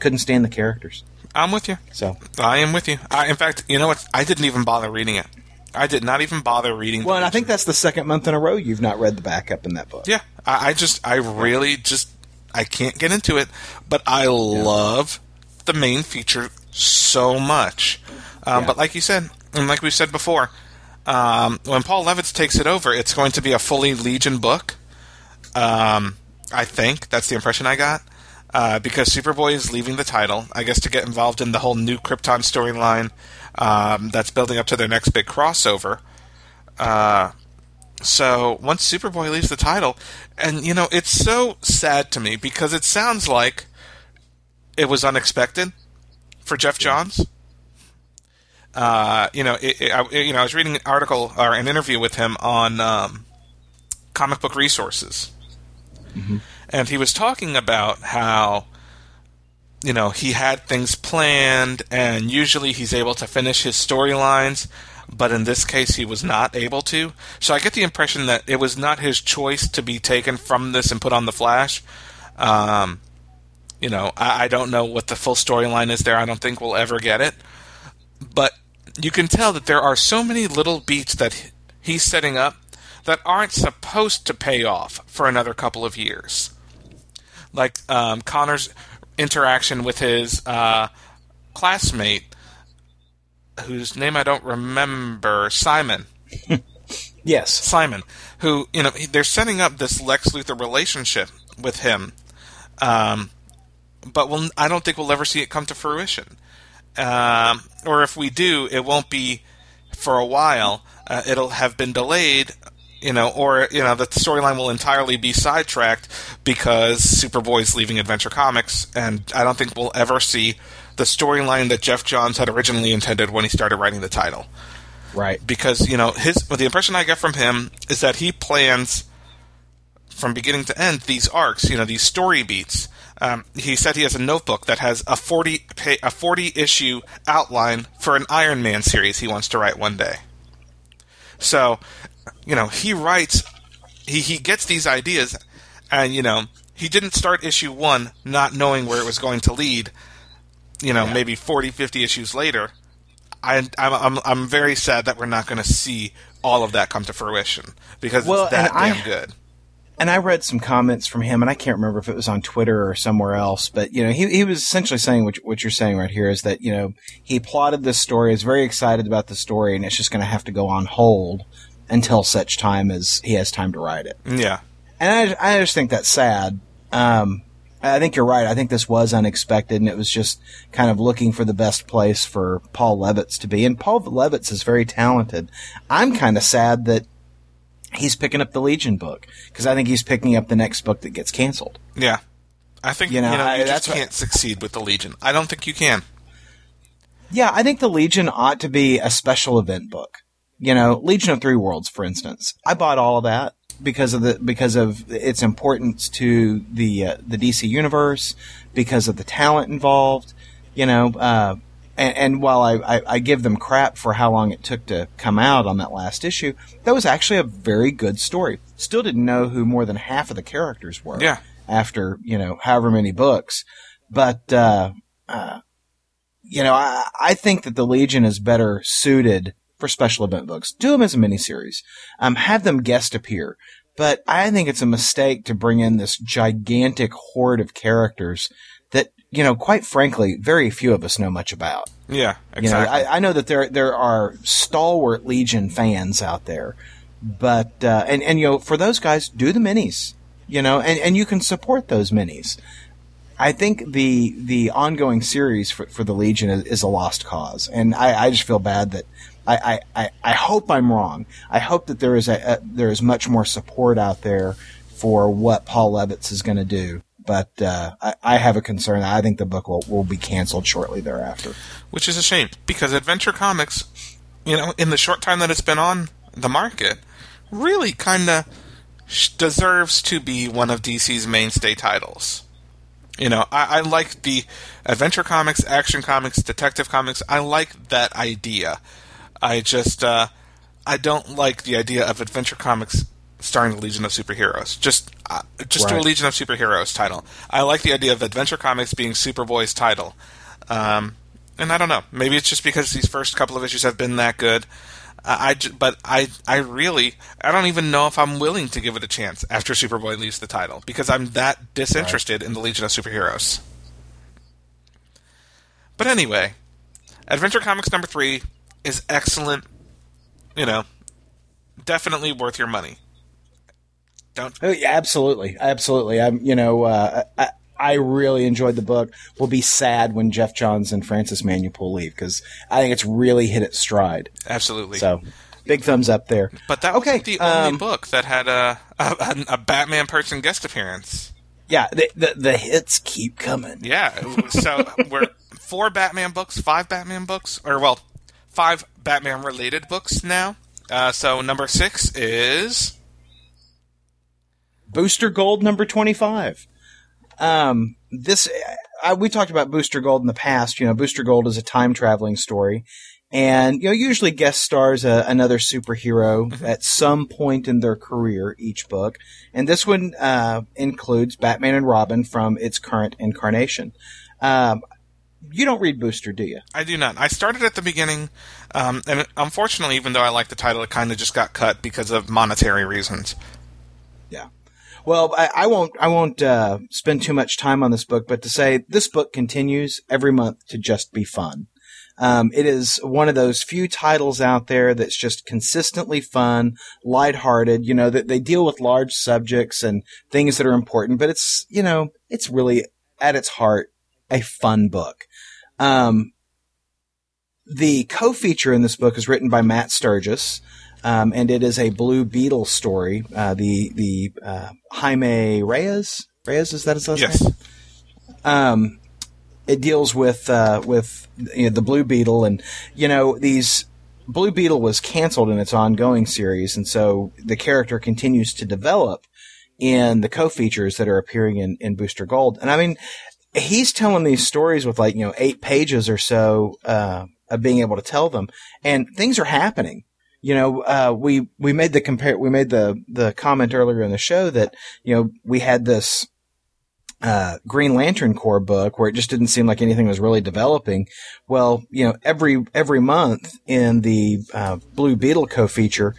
couldn't stand the characters. I'm with you. So I am with you. I, in fact, you know what? I didn't even bother reading it. I did not even bother reading. well, and I think that's the second month in a row you've not read the backup in that book. Yeah, I, I just, I really just I can't get into it, but I love the main feature so much. Um, Yeah. But like you said, and like we said before, um, when Paul Levitz takes it over, it's going to be a fully Legion book. Um, I think that's the impression I got. Uh, because Superboy is leaving the title, I guess, to get involved in the whole new Krypton storyline um, that's building up to their next big crossover. Uh, so once Superboy leaves the title, and you know, it's so sad to me because it sounds like it was unexpected for Geoff Johns. Uh, you know, it, it, I, you know, I was reading an article or an interview with him on um, Comic Book Resources, and he was talking about how you know he had things planned, and usually he's able to finish his storylines, but in this case he was not able to. So I get the impression that it was not his choice to be taken from this and put on the Flash. Um, you know, I, I don't know what the full storyline is there. I don't think we'll ever get it, but you can tell that there are so many little beats that he's setting up that aren't supposed to pay off for another couple of years. Like um, Conner's interaction with his uh, classmate, whose name I don't remember, Simon. Yes. Simon, who you know they're setting up this Lex Luthor relationship with him, um, but we'll, I don't think we'll ever see it come to fruition. Um, or if we do, it won't be for a while. Uh, it'll have been delayed, you know, or you know the storyline will entirely be sidetracked because Superboy's leaving Adventure Comics, and I don't think we'll ever see the storyline that Geoff Johns had originally intended when he started writing the title Right. because you know his the impression I get from him is that he plans from beginning to end these arcs, you know, these story beats. Um, he said he has a notebook that has a forty pa- a forty issue outline for an Iron Man series he wants to write one day. So, you know, he writes, he he gets these ideas, and you know, he didn't start issue one not knowing where it was going to lead. You know, Yeah. maybe 40, 50 issues later. I, I'm, I'm, I'm very sad that we're not going to see all of that come to fruition because Well, it's that and I- damn good. And I read some comments from him, and I can't remember if it was on Twitter or somewhere else, but you know, he he was essentially saying what what you're saying right here is that you know he plotted this story, is very excited about the story, and it's just going to have to go on hold until such time as he has time to write it. Yeah, And I, I just think that's sad. Um, I think you're right. I think this was unexpected, and it was just kind of looking for the best place for Paul Levitz to be. And Paul Levitz is very talented. I'm kind of sad that he's picking up the Legion book because I think he's picking up the next book that gets canceled. yeah. I think You you know, know, you, I- just can't succeed with the Legion. I don't think you can. Yeah, I think the Legion ought to be a special event book. You know, Legion of Three Worlds, for instance. I bought all of that because of the because of its importance to the uh, the DC universe, because of the talent involved. You know, uh, and, and while I, I, I give them crap for how long it took to come out on that last issue, that was actually a very good story. Still didn't know who more than half of the characters were. Yeah. After you know however many books, but uh, uh, you know, I, I think that the Legion is better suited for special event books. Do them as a miniseries. Um, have them guest appear. But I think it's a mistake to bring in this gigantic horde of characters that, you know, quite frankly, very few of us know much about. Yeah, You know, exactly. I, I know that there there are stalwart Legion fans out there, but uh, and and you know, for those guys, do the minis. You know, and and you can support those minis. I think the the ongoing series for, for the Legion is, is a lost cause, and I, I just feel bad that I, I, I, hope I'm wrong. I hope that there is a, a there is much more support out there for what Paul Levitz is going to do. But uh, I, I have a concern. I think the book will, will be canceled shortly thereafter. which is a shame because Adventure Comics, you know, in the short time that it's been on the market, really kind of deserves to be one of DC's mainstay titles. You know, I, I like the Adventure Comics, Action Comics, Detective Comics. I like that idea. I just, uh, I don't like the idea of Adventure Comics starring the Legion of Superheroes. Just, uh, just do a Legion of Superheroes title. I like the idea of Adventure Comics being Superboy's title. Um, and I don't know. Maybe it's just because these first couple of issues have been that good. I, I but I I really I don't even know if I'm willing to give it a chance after Superboy leaves the title because I'm that disinterested right. in the Legion of Superheroes. But anyway, Adventure Comics number three is excellent. You know, definitely worth your money. Don't. Oh, yeah, absolutely, absolutely. I'm. You know, uh, I, I really enjoyed the book. Will be sad when Geoff Johns and Francis Manapul leave because I think it's really hit its stride. Absolutely. So, big thumbs up there. But that okay, the um, only book that had a, a, a Batman person guest appearance. Yeah, the, the, the hits keep coming. Yeah, so we're four Batman books, five Batman books, or well, five Batman related books now. Uh, so number six is Booster Gold number twenty five. Um, this I, we talked about Booster Gold in the past. You know, Booster Gold is a time traveling story, and you know usually guest stars a, another superhero mm-hmm. at some point in their career each book, and this one uh, includes Batman and Robin from its current incarnation. Um, you don't read Booster, do you? I do not. I started at the beginning, um, and unfortunately, even though I like the title, it kind of just got cut because of monetary reasons. Yeah. Well, I, I won't. I won't uh, spend too much time on this book, but to say this book continues every month to just be fun. Um, it is one of those few titles out there that's just consistently fun, lighthearted. You know that they deal with large subjects and things that are important, but it's you know it's really at its heart a fun book. Um, the co-feature in this book is written by Matt Sturges, Um, and it is a Blue Beetle story. Uh, the the uh, Jaime Reyes Reyes is that his last yes. name? Um, it deals with uh, with you know, the Blue Beetle, and you know these Blue Beetle was canceled in its ongoing series, and so the character continues to develop in the co-features that are appearing in, in Booster Gold. And I mean, he's telling these stories with like you know eight pages or so uh, of being able to tell them, and things are happening you know, uh, we, we made the compare, we made the, the comment earlier in the show that, you know, we had this, uh, Green Lantern Corps book where it just didn't seem like anything was really developing. Well, you know, every, every month in the, uh, Blue Beetle co-feature,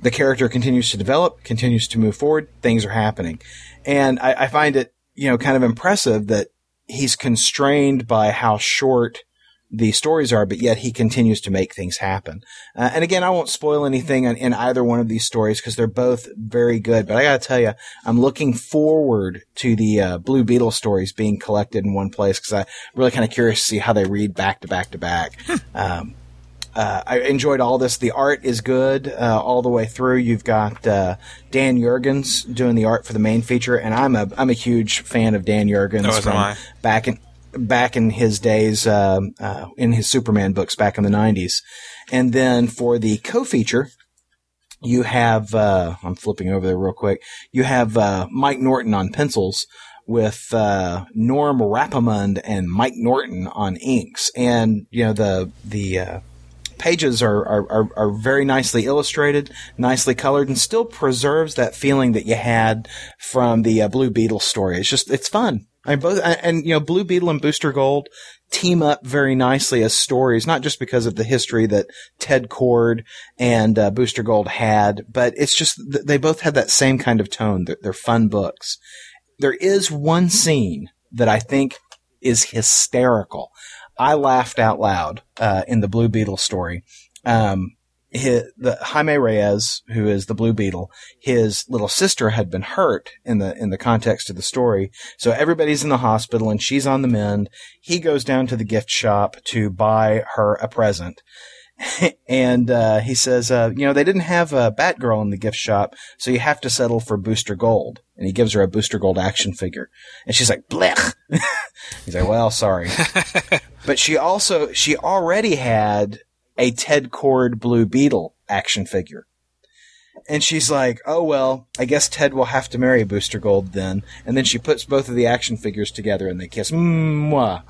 the character continues to develop, continues to move forward, things are happening. And I, I find it, you know, kind of impressive that he's constrained by how short the stories are, but yet he continues to make things happen. Uh, and again, I won't spoil anything in, in either one of these stories because they're both very good. But I got to tell you, I'm looking forward to the uh, Blue Beetle stories being collected in one place because I'm really kind of curious to see how they read back to back to back. Hmm. Um, uh, I enjoyed all this. The art is good uh, all the way through. You've got uh, Dan Jurgens doing the art for the main feature, and I'm a I'm a huge fan of Dan Jurgens oh, from back in back in his days um, uh, in his Superman books back in the 90s. And then for the co-feature, you have uh, I'm flipping over there real quick. You have uh, Mike Norton on pencils with uh, Norm Rapmund and Mike Norton on inks, and you know the the uh, pages are, are, are, very nicely illustrated, nicely colored, and still preserves that feeling that you had from the uh, Blue Beetle story. It's just, it's fun. I both and you know Blue Beetle and Booster Gold team up very nicely as stories, not just because of the history that Ted Kord and uh, Booster Gold had, but it's just they both had that same kind of tone. They're, they're fun books. There is one scene that I think is hysterical. I laughed out loud uh, in the Blue Beetle story. Um, his, the Jaime Reyes, who is the Blue Beetle, his little sister had been hurt in the in the context of the story. So everybody's in the hospital and she's on the mend. He goes down to the gift shop to buy her a present. and uh, he says, uh, you know, they didn't have a Batgirl in the gift shop, so you have to settle for Booster Gold. And he gives her a Booster Gold action figure, and she's like, blech. He's like, well, sorry, but she also she already had a Ted Kord Blue Beetle action figure. And she's like, oh, well, I guess Ted will have to marry Booster Gold then. And then she puts both of the action figures together and they kiss. Mwah.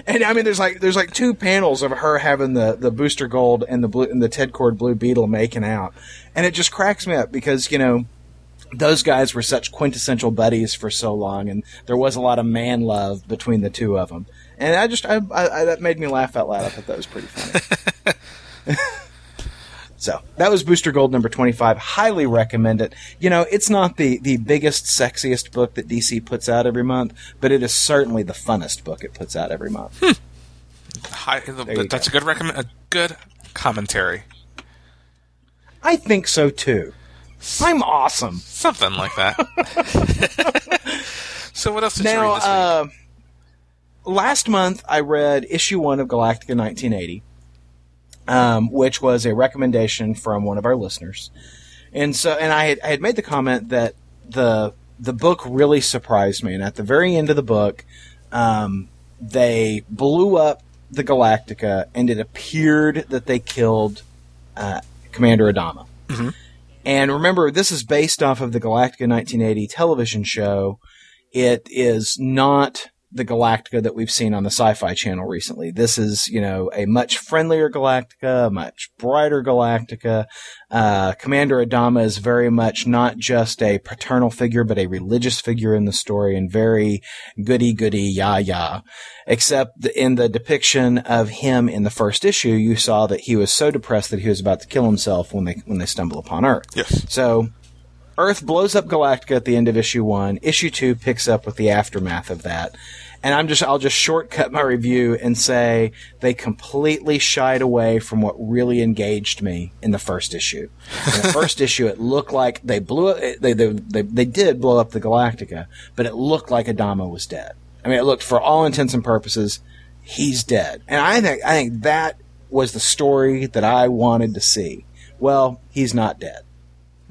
and I mean, there's like, there's like two panels of her having the, the Booster Gold and the blue, and the Ted Kord Blue Beetle making out. And it just cracks me up because, you know, those guys were such quintessential buddies for so long and there was a lot of man love between the two of them and I just I, I, that made me laugh out loud. I thought that was pretty funny. So that was Booster Gold number 25. Highly recommend it. You know, it's not the, the biggest, sexiest book that DC puts out every month, but it is certainly the funnest book it puts out every month. Hmm. Hi, that's go. a good recommend, a good commentary. I think so too. I'm awesome. Something like that. so what else did now, you read this uh, last month I read issue one of Galactica 1980 um, which was a recommendation from one of our listeners. And so, and I had, I had made the comment that the the book really surprised me. And at the very end of the book, um, they blew up the Galactica, and it appeared that they killed uh, Commander Adama. Mm-hmm. And remember, this is based off of the Galactica 1980 television show. It is not the Galactica that we've seen on the Sci-Fi Channel recently. This is, you know, a much friendlier Galactica, a much brighter Galactica. Uh, Commander Adama is very much not just a paternal figure, but a religious figure in the story, and very goody goody yah yah. Except in the depiction of him in the first issue, you saw that he was so depressed that he was about to kill himself when they when they stumble upon Earth. Yes. So Earth blows up Galactica at the end of issue one. Issue two picks up with the aftermath of that. And I'm just, I'll just shortcut my review and say they completely shied away from what really engaged me in the first issue. In the first issue, it looked like they blew it, they, they, they, they did blow up the Galactica, but it looked like Adama was dead. I mean, it looked for all intents and purposes, he's dead. And I think, I think that was the story that I wanted to see. Well, he's not dead.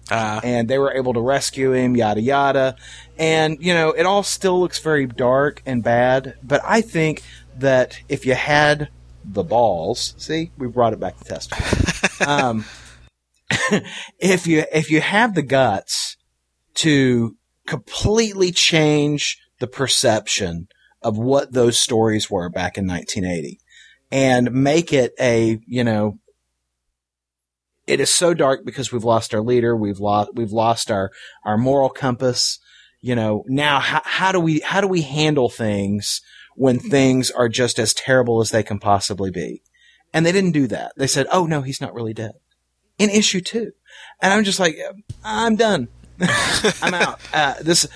Uh, and they were able to rescue him, yada yada. And you know, it all still looks very dark and bad. But I think that if you had the balls, see, we brought it back to test. um, if you if you have the guts to completely change the perception of what those stories were back in 1980 and make it a you know it is so dark because we've lost our leader, we've lost we've lost our our moral compass. You know, now how, how do we how do we handle things when things are just as terrible as they can possibly be? And they didn't do that. They said, "Oh no, he's not really dead." In issue two, and I'm just like, I'm done. I'm out. Uh, this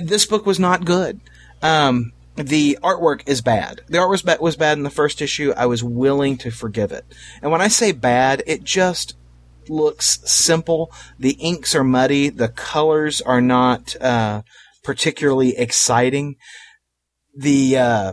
this book was not good. Um, the artwork is bad. The art was bad, was bad in the first issue. I was willing to forgive it. And when I say bad, it just looks simple. The inks are muddy. The colors are not uh, particularly exciting. The uh,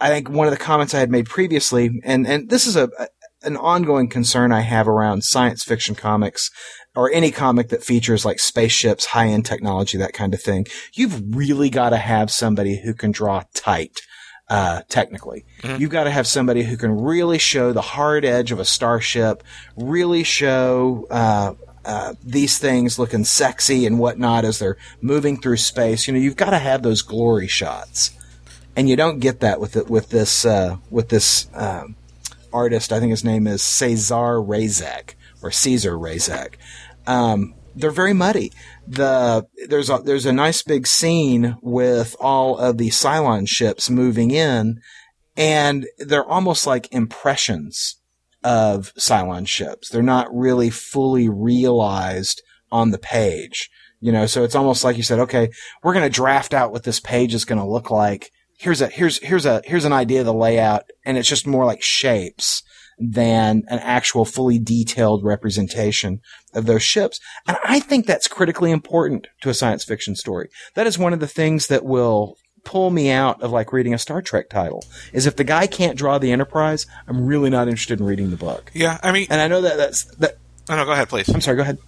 I think one of the comments I had made previously, and and this is a, a an ongoing concern I have around science fiction comics or any comic that features like spaceships, high end technology, that kind of thing. You've really got to have somebody who can draw tight uh, technically. Mm-hmm. You've got to have somebody who can really show the hard edge of a starship, really show uh, uh, these things looking sexy and whatnot as they're moving through space. You know, you've got to have those glory shots, and you don't get that with it, with this uh, with this um, artist. I think his name is Cesar Razek or Caesar Razek. Um, they're very muddy the there's a there's a nice big scene with all of the Cylon ships moving in, and they're almost like impressions of Cylon ships. They're not really fully realized on the page. You know, so it's almost like you said, okay, we're going to draft out what this page is going to look like. Here's a here's here's a here's an idea of the layout, and it's just more like shapes than an actual fully detailed representation of those ships. And I think that's critically important to a science fiction story. That is one of the things that will pull me out of like reading a Star Trek title is if the guy can't draw the Enterprise, I'm really not interested in reading the book. Yeah, I mean, and I know that that's that. Oh no, go ahead, please. I'm sorry. Go ahead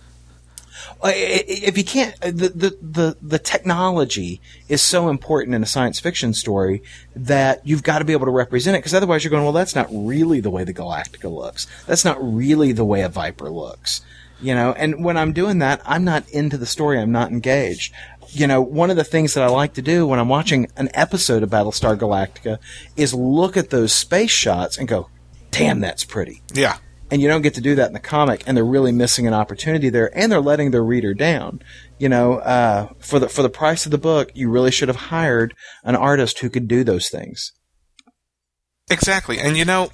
uh, if you can't, uh, the, the, the, the technology is so important in a science fiction story that you've got to be able to represent it because otherwise you're going, well, that's not really the way the Galactica looks. That's not really the way a Viper looks. You know, and when I'm doing that, I'm not into the story. I'm not engaged. You know, one of the things that I like to do when I'm watching an episode of Battlestar Galactica is look at those space shots and go, damn, that's pretty. Yeah and you don't get to do that in the comic, and they're really missing an opportunity there, and they're letting their reader down. You know, uh, for the for the price of the book, you really should have hired an artist who could do those things. Exactly, and you know,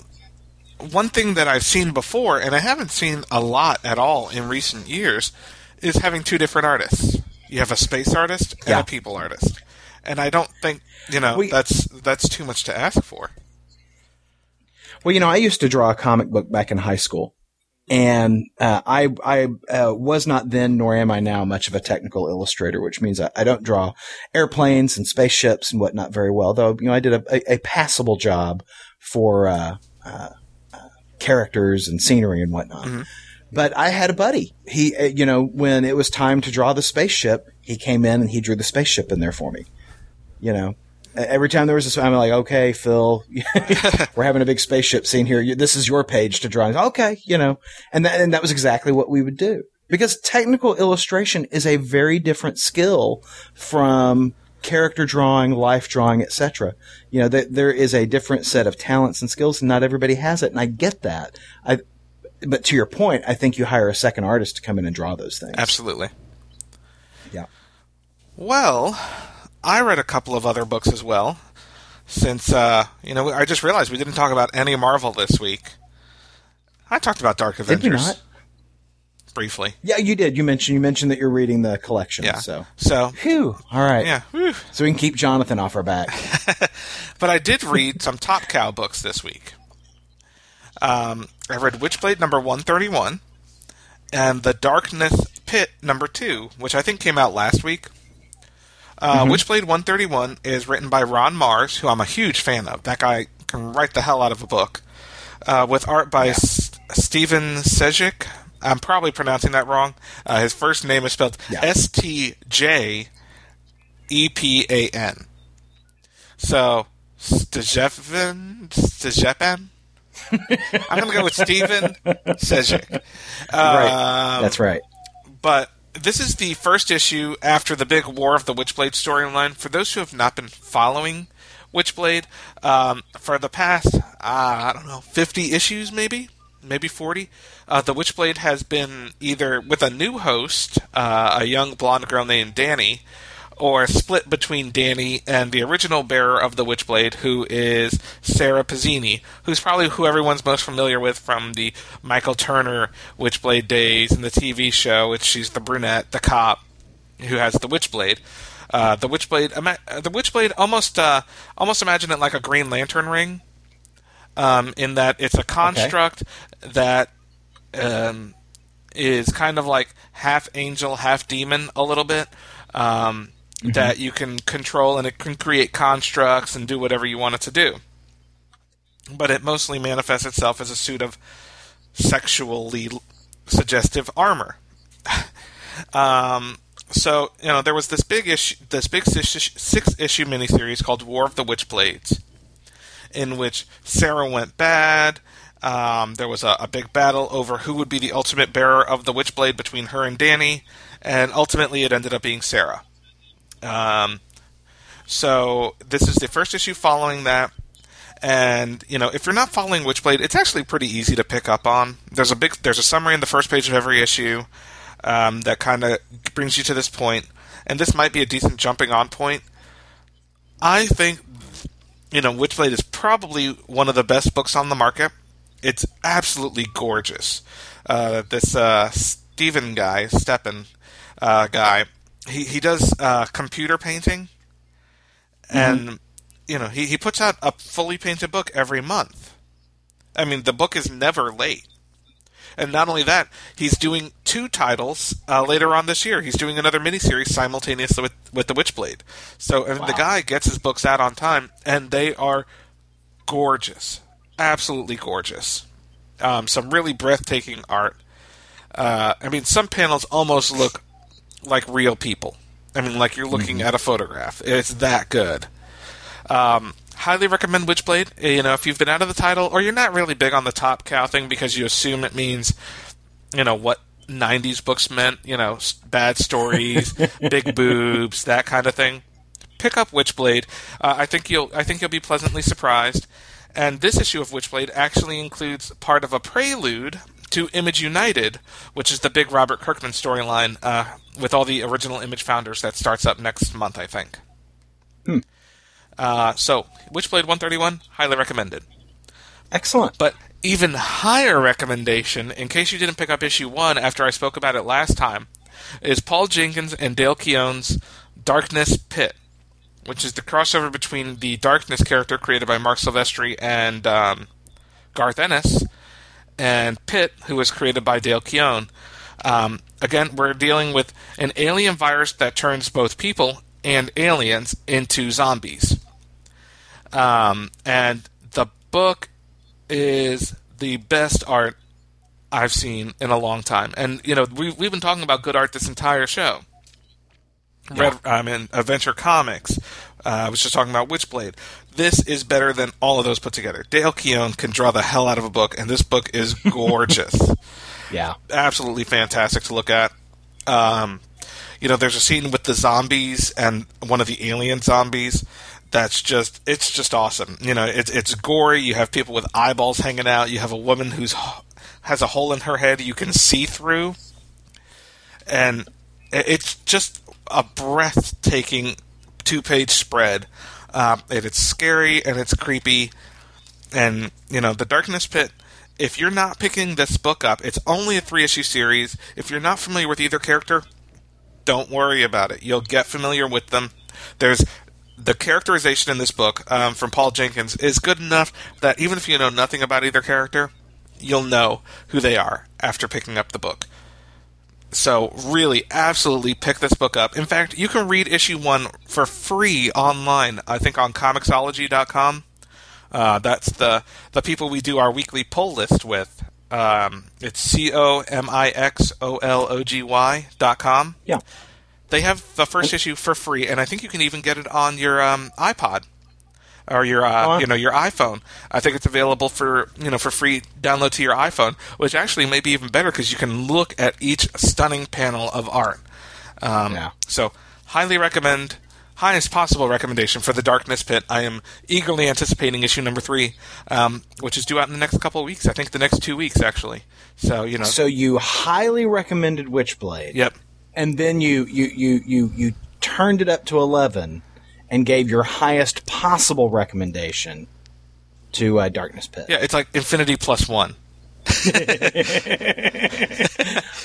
one thing that I've seen before, and I haven't seen a lot at all in recent years, is having two different artists. You have a space artist and Yeah. a people artist, and I don't think you know We- that's that's too much to ask for. Well, you know, I used to draw a comic book back in high school, and uh, I I uh, was not then, nor am I now, much of a technical illustrator, which means I, I don't draw airplanes and spaceships and whatnot very well. Though, you know, I did a, a, a passable job for uh, uh, uh, characters and scenery and whatnot. But I had a buddy. He, uh, you know, when it was time to draw the spaceship, he came in and he drew the spaceship in there for me. You know, every time there was a, I'm like, okay, Phil, we're having a big spaceship scene here. This is your page to draw. Okay, you know, and that, and that was exactly what we would do because technical illustration is a very different skill from character drawing, life drawing, etc. You know, there is a different set of talents and skills, and not everybody has it, and I get that. I, but to your point, I think you hire a second artist to come in and draw those things. Absolutely. Yeah. Well, I read a couple of other books as well. Since uh, you know, I just realized we didn't talk about any Marvel this week. I talked about Dark Avengers. Did we not? Briefly. Yeah, you did. You mentioned you mentioned that you're reading the collection. Yeah. So, So phew. All right. yeah. Whew. So we can keep Jonathan off our back. But I did read some Top Cow books this week. Um, I read Witchblade number 131 and The Darkness Pitt number 2, which I think came out last week. Uh, Witchblade 131 is written by Ron Marz, who I'm a huge fan of. That guy can write the hell out of a book. Uh, with art by S- Steven Sejic. I'm probably pronouncing that wrong. Uh, his first name is spelled S T J E P A N. So, Stejevan? Stejepan? I'm going to go with Steven Sejic. right. Um, That's right. but this is the first issue after the big War of the Witchblade storyline. For those who have not been following Witchblade, um, for the past, uh, I don't know, 50 issues maybe? Maybe 40? Uh, the Witchblade has been either with a new host, uh, a young blonde girl named Dani, or split between Dani and the original bearer of the Witchblade, who is Sara Pezzini, who's probably who everyone's most familiar with from the Michael Turner Witchblade days and the TV show, which she's the brunette, the cop, who has the Witchblade. Uh, the Witchblade, ima- the Witchblade, almost, uh, almost imagine it like a Green Lantern ring, um, in that it's a construct that um, is kind of like half angel, half demon, a little bit. Um, That you can control and it can create constructs and do whatever you want it to do. But it mostly manifests itself as a suit of sexually suggestive armor. um, so you know there was this big issue, this big six, six issue miniseries called War of the Witchblades, in which Sarah went bad. Um, there was a, a big battle over who would be the ultimate bearer of the Witchblade between her and Dani, and ultimately it ended up being Sarah. Um, so this is the first issue following that. And you know, if you're not following Witchblade, it's actually pretty easy to pick up on. There's a big, there's a summary in the first page of every issue um, that kind of brings you to this point, and this might be a decent jumping on point. I think, you know, Witchblade is probably one of the best books on the market. It's absolutely gorgeous. Uh, this uh, Steven guy, Steppen uh, guy, he he does uh, computer painting, and you know he he puts out a fully painted book every month. I mean, the book is never late. And not only that, he's doing two titles uh, later on this year. He's doing another miniseries simultaneously with, with The Witchblade. So mean, the guy gets his books out on time, and they are gorgeous. Absolutely gorgeous. Um, some really breathtaking art. Uh, I mean, some panels almost look like real people. I mean, like you're looking at a photograph. It's that good. Um, highly recommend Witchblade. Uh, You know, if you've been out of the title, or you're not really big on the top cow thing because you assume it means, you know, what '90s books meant. You know, bad stories, big boobs, that kind of thing. Pick up Witchblade. Uh, I think you'll. I think you'll be pleasantly surprised. And this issue of Witchblade actually includes part of a prelude to Image United, which is the big Robert Kirkman storyline uh, with all the original Image founders that starts up next month, I think. Uh, so, Witchblade 131, highly recommended. Excellent. But even higher recommendation, in case you didn't pick up issue one after I spoke about it last time, is Paul Jenkins and Dale Keown's Darkness Pitt, which is the crossover between the Darkness character created by Marc Silvestri and um, Garth Ennis, and Pitt, who was created by Dale Keown. Um, again, we're dealing with an alien virus that turns both people and aliens into zombies. Um, and the book is the best art I've seen in a long time. And you know, we we've been talking about good art this entire show. Yeah. Red, I mean, Adventure Comics. Uh, I was just talking about Witchblade. This is better than all of those put together. Dale Keown can draw the hell out of a book, and this book is gorgeous. yeah, absolutely fantastic to look at. Um, you know, there's a scene with the zombies and one of the alien zombies that's just it's just awesome. You know, it's it's gory. You have people with eyeballs hanging out. You have a woman who's has a hole in her head you can see through, and it's just a breathtaking two page spread. Uh, and it's scary and it's creepy, and you know the Darkness Pitt. If you're not picking this book up, it's only a three issue series. If you're not familiar with either character, don't worry about it. You'll get familiar with them. There's the characterization in this book um, from Paul Jenkins is good enough that even if you know nothing about either character, you'll know who they are after picking up the book. So, really, absolutely pick this book up. In fact, you can read issue one for free online, I think on Comixology.com. Uh, that's the, the people we do our weekly poll list with. Um, it's C O M I X O L O G Y dot com. Yeah. They have the first issue for free, and I think you can even get it on your um, iPod or your uh, you know your iPhone. I think it's available for you know for free download to your iPhone, which actually may be even better because you can look at each stunning panel of art. Um, yeah. So highly recommend. Highest possible recommendation for the Darkness Pitt. I am eagerly anticipating issue number three, um, which is due out in the next couple of weeks. I think the next two weeks, actually. So you know. So you highly recommended Witchblade. Yep and then you you you you you turned it up to eleven and gave your highest possible recommendation to uh, Darkness Pitt. Yeah, it's like Infinity plus one.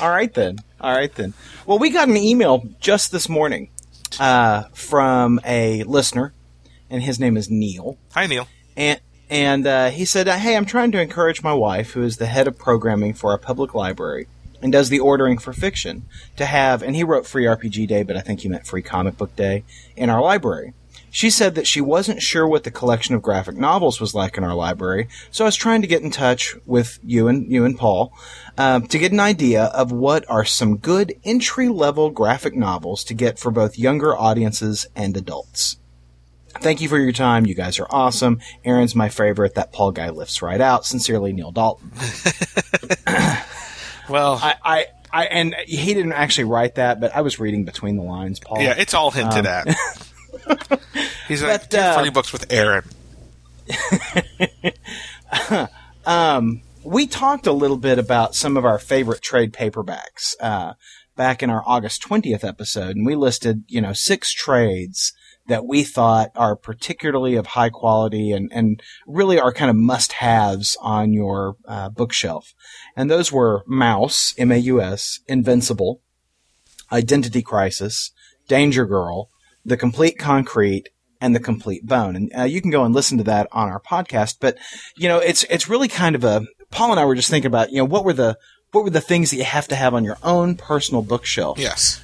All right then. All right then. Well, we got an email just this morning uh, from a listener, and his name is Neil. Hi, Neil. And and uh, he said, "Hey, I'm trying to encourage my wife, who is the head of programming for our public library, and does the ordering for fiction to have, and he wrote Free RPG Day, but I think he meant Free Comic Book Day in our library. She said that she wasn't sure what the collection of graphic novels was like in our library, so I was trying to get in touch with you and you and Paul uh, to get an idea of what are some good entry level graphic novels to get for both younger audiences and adults. Thank you for your time. You guys are awesome. Aaron's my favorite. That Paul guy lifts right out. Sincerely, Neil Dalton. Well, I, I, I, and he didn't actually write that, but I was reading between the lines, Paul. Yeah, it's all hinted um, at. He's like but, uh, funny books with Aaron. um, we talked a little bit about some of our favorite trade paperbacks uh, back in our August twentieth episode, and we listed you know six trades that we thought are particularly of high quality and, and really are kind of must haves on your uh, bookshelf. And those were Maus, M A U S, Invincible, Identity Crisis, Danger Girl, The Complete Concrete, and The Complete Bone. And uh, you can go and listen to that on our podcast. But, you know, it's, it's really kind of a, Paul and I were just thinking about, you know, what were the, what were the things that you have to have on your own personal bookshelf? Yes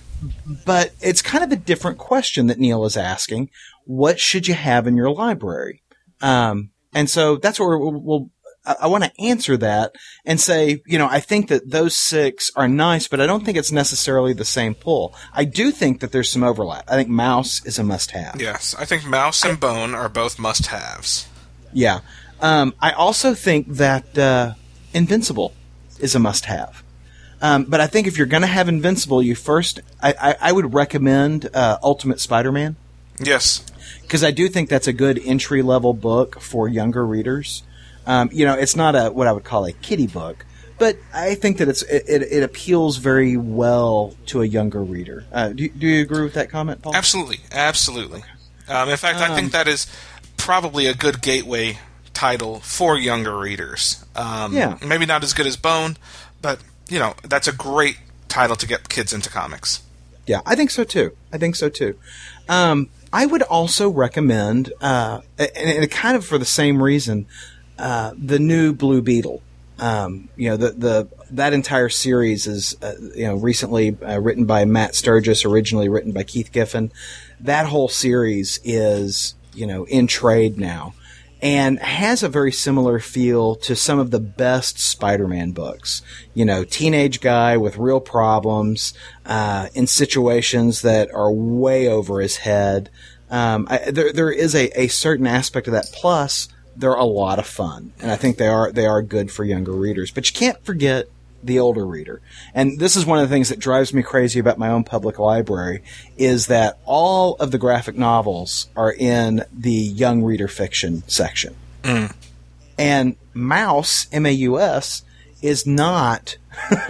but it's kind of a different question that Neil is asking. What should you have in your library? Um, and so that's where we'll, we'll I, I want to answer that and say, you know, I think that those six are nice, but I don't think it's necessarily the same pull. I do think that there's some overlap. I think Maus is a must have. Yes, I think Maus and Bone are both must haves. Yeah. Um, I also think that uh, Invincible is a must have. Um, but I think if you're going to have Invincible, you first, I, I, I would recommend uh, Ultimate Spider-Man. Yes, because I do think that's a good entry level book for younger readers. Um, you know, it's not a what I would call a kiddie book, but I think that it's it, it, it appeals very well to a younger reader. Uh, do, do you agree with that comment, Paul? Absolutely, absolutely. Um, in fact, I think um, that is probably a good gateway title for younger readers. Um, Yeah. maybe not as good as Bone, but you know that's a great title to get kids into comics. Yeah, I think so too. I think so too. Um, I would also recommend, uh, and, and kind of for the same reason, uh, the new Blue Beetle. Um, you know, the, the, that entire series is, uh, you know, recently uh, written by Matt Sturges, originally written by Keith Giffen. That whole series is, you know, in trade now and has a very similar feel to some of the best Spider-Man books. You know, teenage guy with real problems, uh, in situations that are way over his head. Um, I, there, there is a, a certain aspect of that. Plus, they're a lot of fun, and I think they are they are good for younger readers. But you can't forget the older reader. And this is one of the things that drives me crazy about my own public library is that all of the graphic novels are in the young reader fiction section. Mm. And Maus, M A U S, is not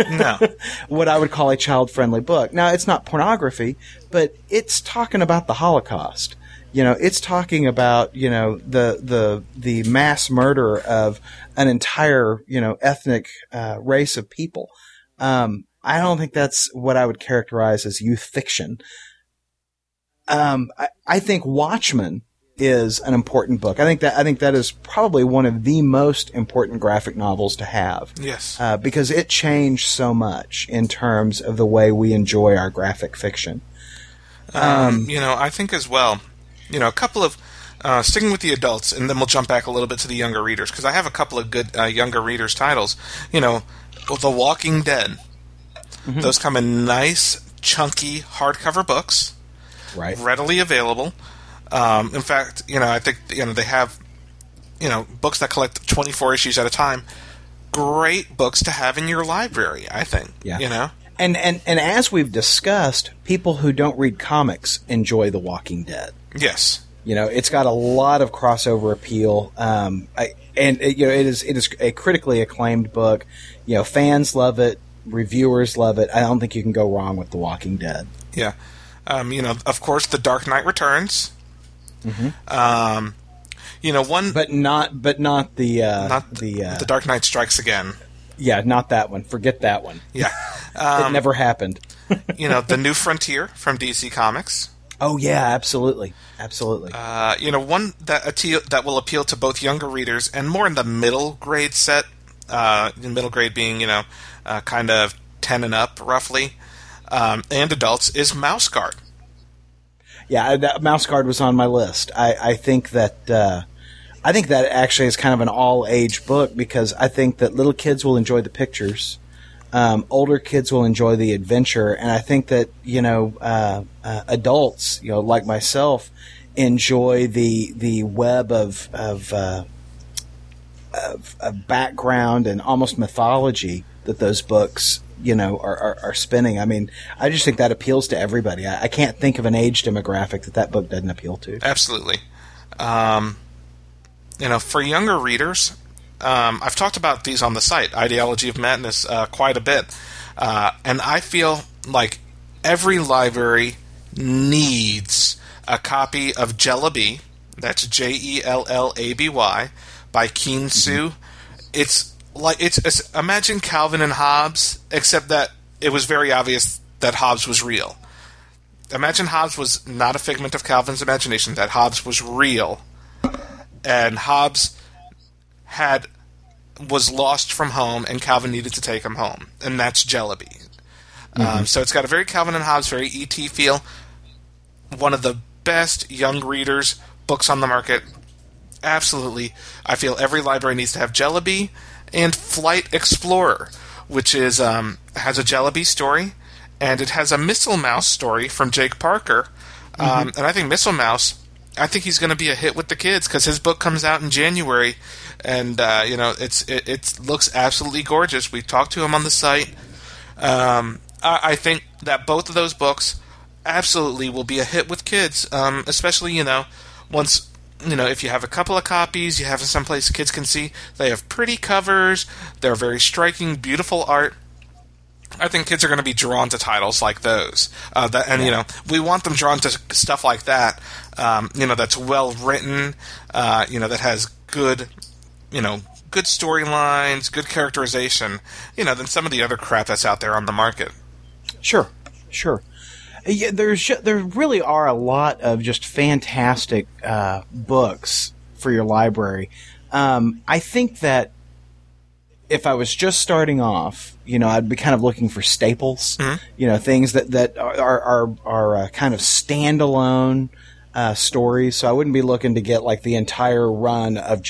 No, what I would call a child friendly book. Now, it's not pornography, but it's talking about the Holocaust. You know, it's talking about, you know, the, the, the mass murder of an entire, you know, ethnic uh, race of people. Um, I don't think that's what I would characterize as youth fiction. Um, I, I think Watchmen is an important book. I think that I think that is probably one of the most important graphic novels to have yes, uh, because it changed so much in terms of the way we enjoy our graphic fiction. um, you know, I think as well. You know, a couple of uh, sticking with the adults, and then we'll jump back a little bit to the younger readers because I have a couple of good uh, younger readers titles. You know, The Walking Dead. Those come in nice, chunky hardcover books. Right. readily available. Um, in fact, you know, I think you know they have you know books that collect 24 issues at a time. Great books to have in your library, I think. Yeah. You know. And, and and as we've discussed, people who don't read comics enjoy The Walking Dead. Yes. You know, it's got a lot of crossover appeal. Um, I, and it, you know, it is it is a critically acclaimed book. You know, fans love it, reviewers love it. I don't think you can go wrong with The Walking Dead. Yeah. Um, you know, of course, The Dark Knight Returns. Um, you know, one But not but not the uh, not the uh, The Dark Knight Strikes Again. yeah, not that one. Forget that one. Yeah. it Um, never happened. you know, The New Frontier from DC Comics. Oh yeah, absolutely, absolutely. Uh, you know, one that appeal, that will appeal to both younger readers and more in the middle grade set. Uh, middle grade being, you know, uh, kind of ten and up, roughly, um, and adults is Mouse Guard. Yeah, I- that Mouse Guard was on my list. I, I think that uh, I think that actually is kind of an all age book because I think that little kids will enjoy the pictures, um, older kids will enjoy the adventure, and I think that you know uh, uh, adults, you know, like myself, enjoy the the web of of, uh, of, of background and almost mythology that those books you know are, are, are spinning. I mean, I just think that appeals to everybody. I, I can't think of an age demographic that that book doesn't appeal to. Absolutely. Um, you know, for younger readers, um, I've talked about these on the site, Ideology of Madness, uh, quite a bit. Uh, and I feel like every library needs a copy of Jellaby, that's J E L L A B Y, by Kean Soo. It's like, it's, it's, imagine Calvin and Hobbes, except that it was very obvious that Hobbes was real imagine Hobbes was not a figment of Calvin's imagination, that Hobbes was real. And Hobbes had was lost from home and Calvin needed to take him home. And that's Jellaby. Um, so it's got a very Calvin and Hobbes, very ET feel. One of the best young readers books on the market. Absolutely. I feel every library needs to have Jellaby and Flight Explorer, which is um, has a Jellaby story and it has a Missile Mouse story from Jake Parker. Um, and I think Missile Mouse, I think he's going to be a hit with the kids because his book comes out in January, and uh, you know it's it, it looks absolutely gorgeous. We talked to him on the site. Um, I, I think that both of those books absolutely will be a hit with kids, um, especially you know once you know if you have a couple of copies, you have someplace kids can see. They have pretty covers. They're very striking, beautiful art. I think kids are going to be drawn to titles like those, uh, that, and you know, we want them drawn to stuff like that. Um, you know, that's well written. Uh, you know, that has good you know, good storylines, good characterization, you know, than some of the other crap that's out there on the market. Sure, sure. Yeah, there's there really are a lot of just fantastic uh, books for your library. Um, I think that if I was just starting off, you know, I'd be kind of looking for staples, you know, things that that are are are uh, kind of standalone uh, stories. So I wouldn't be looking to get like the entire run of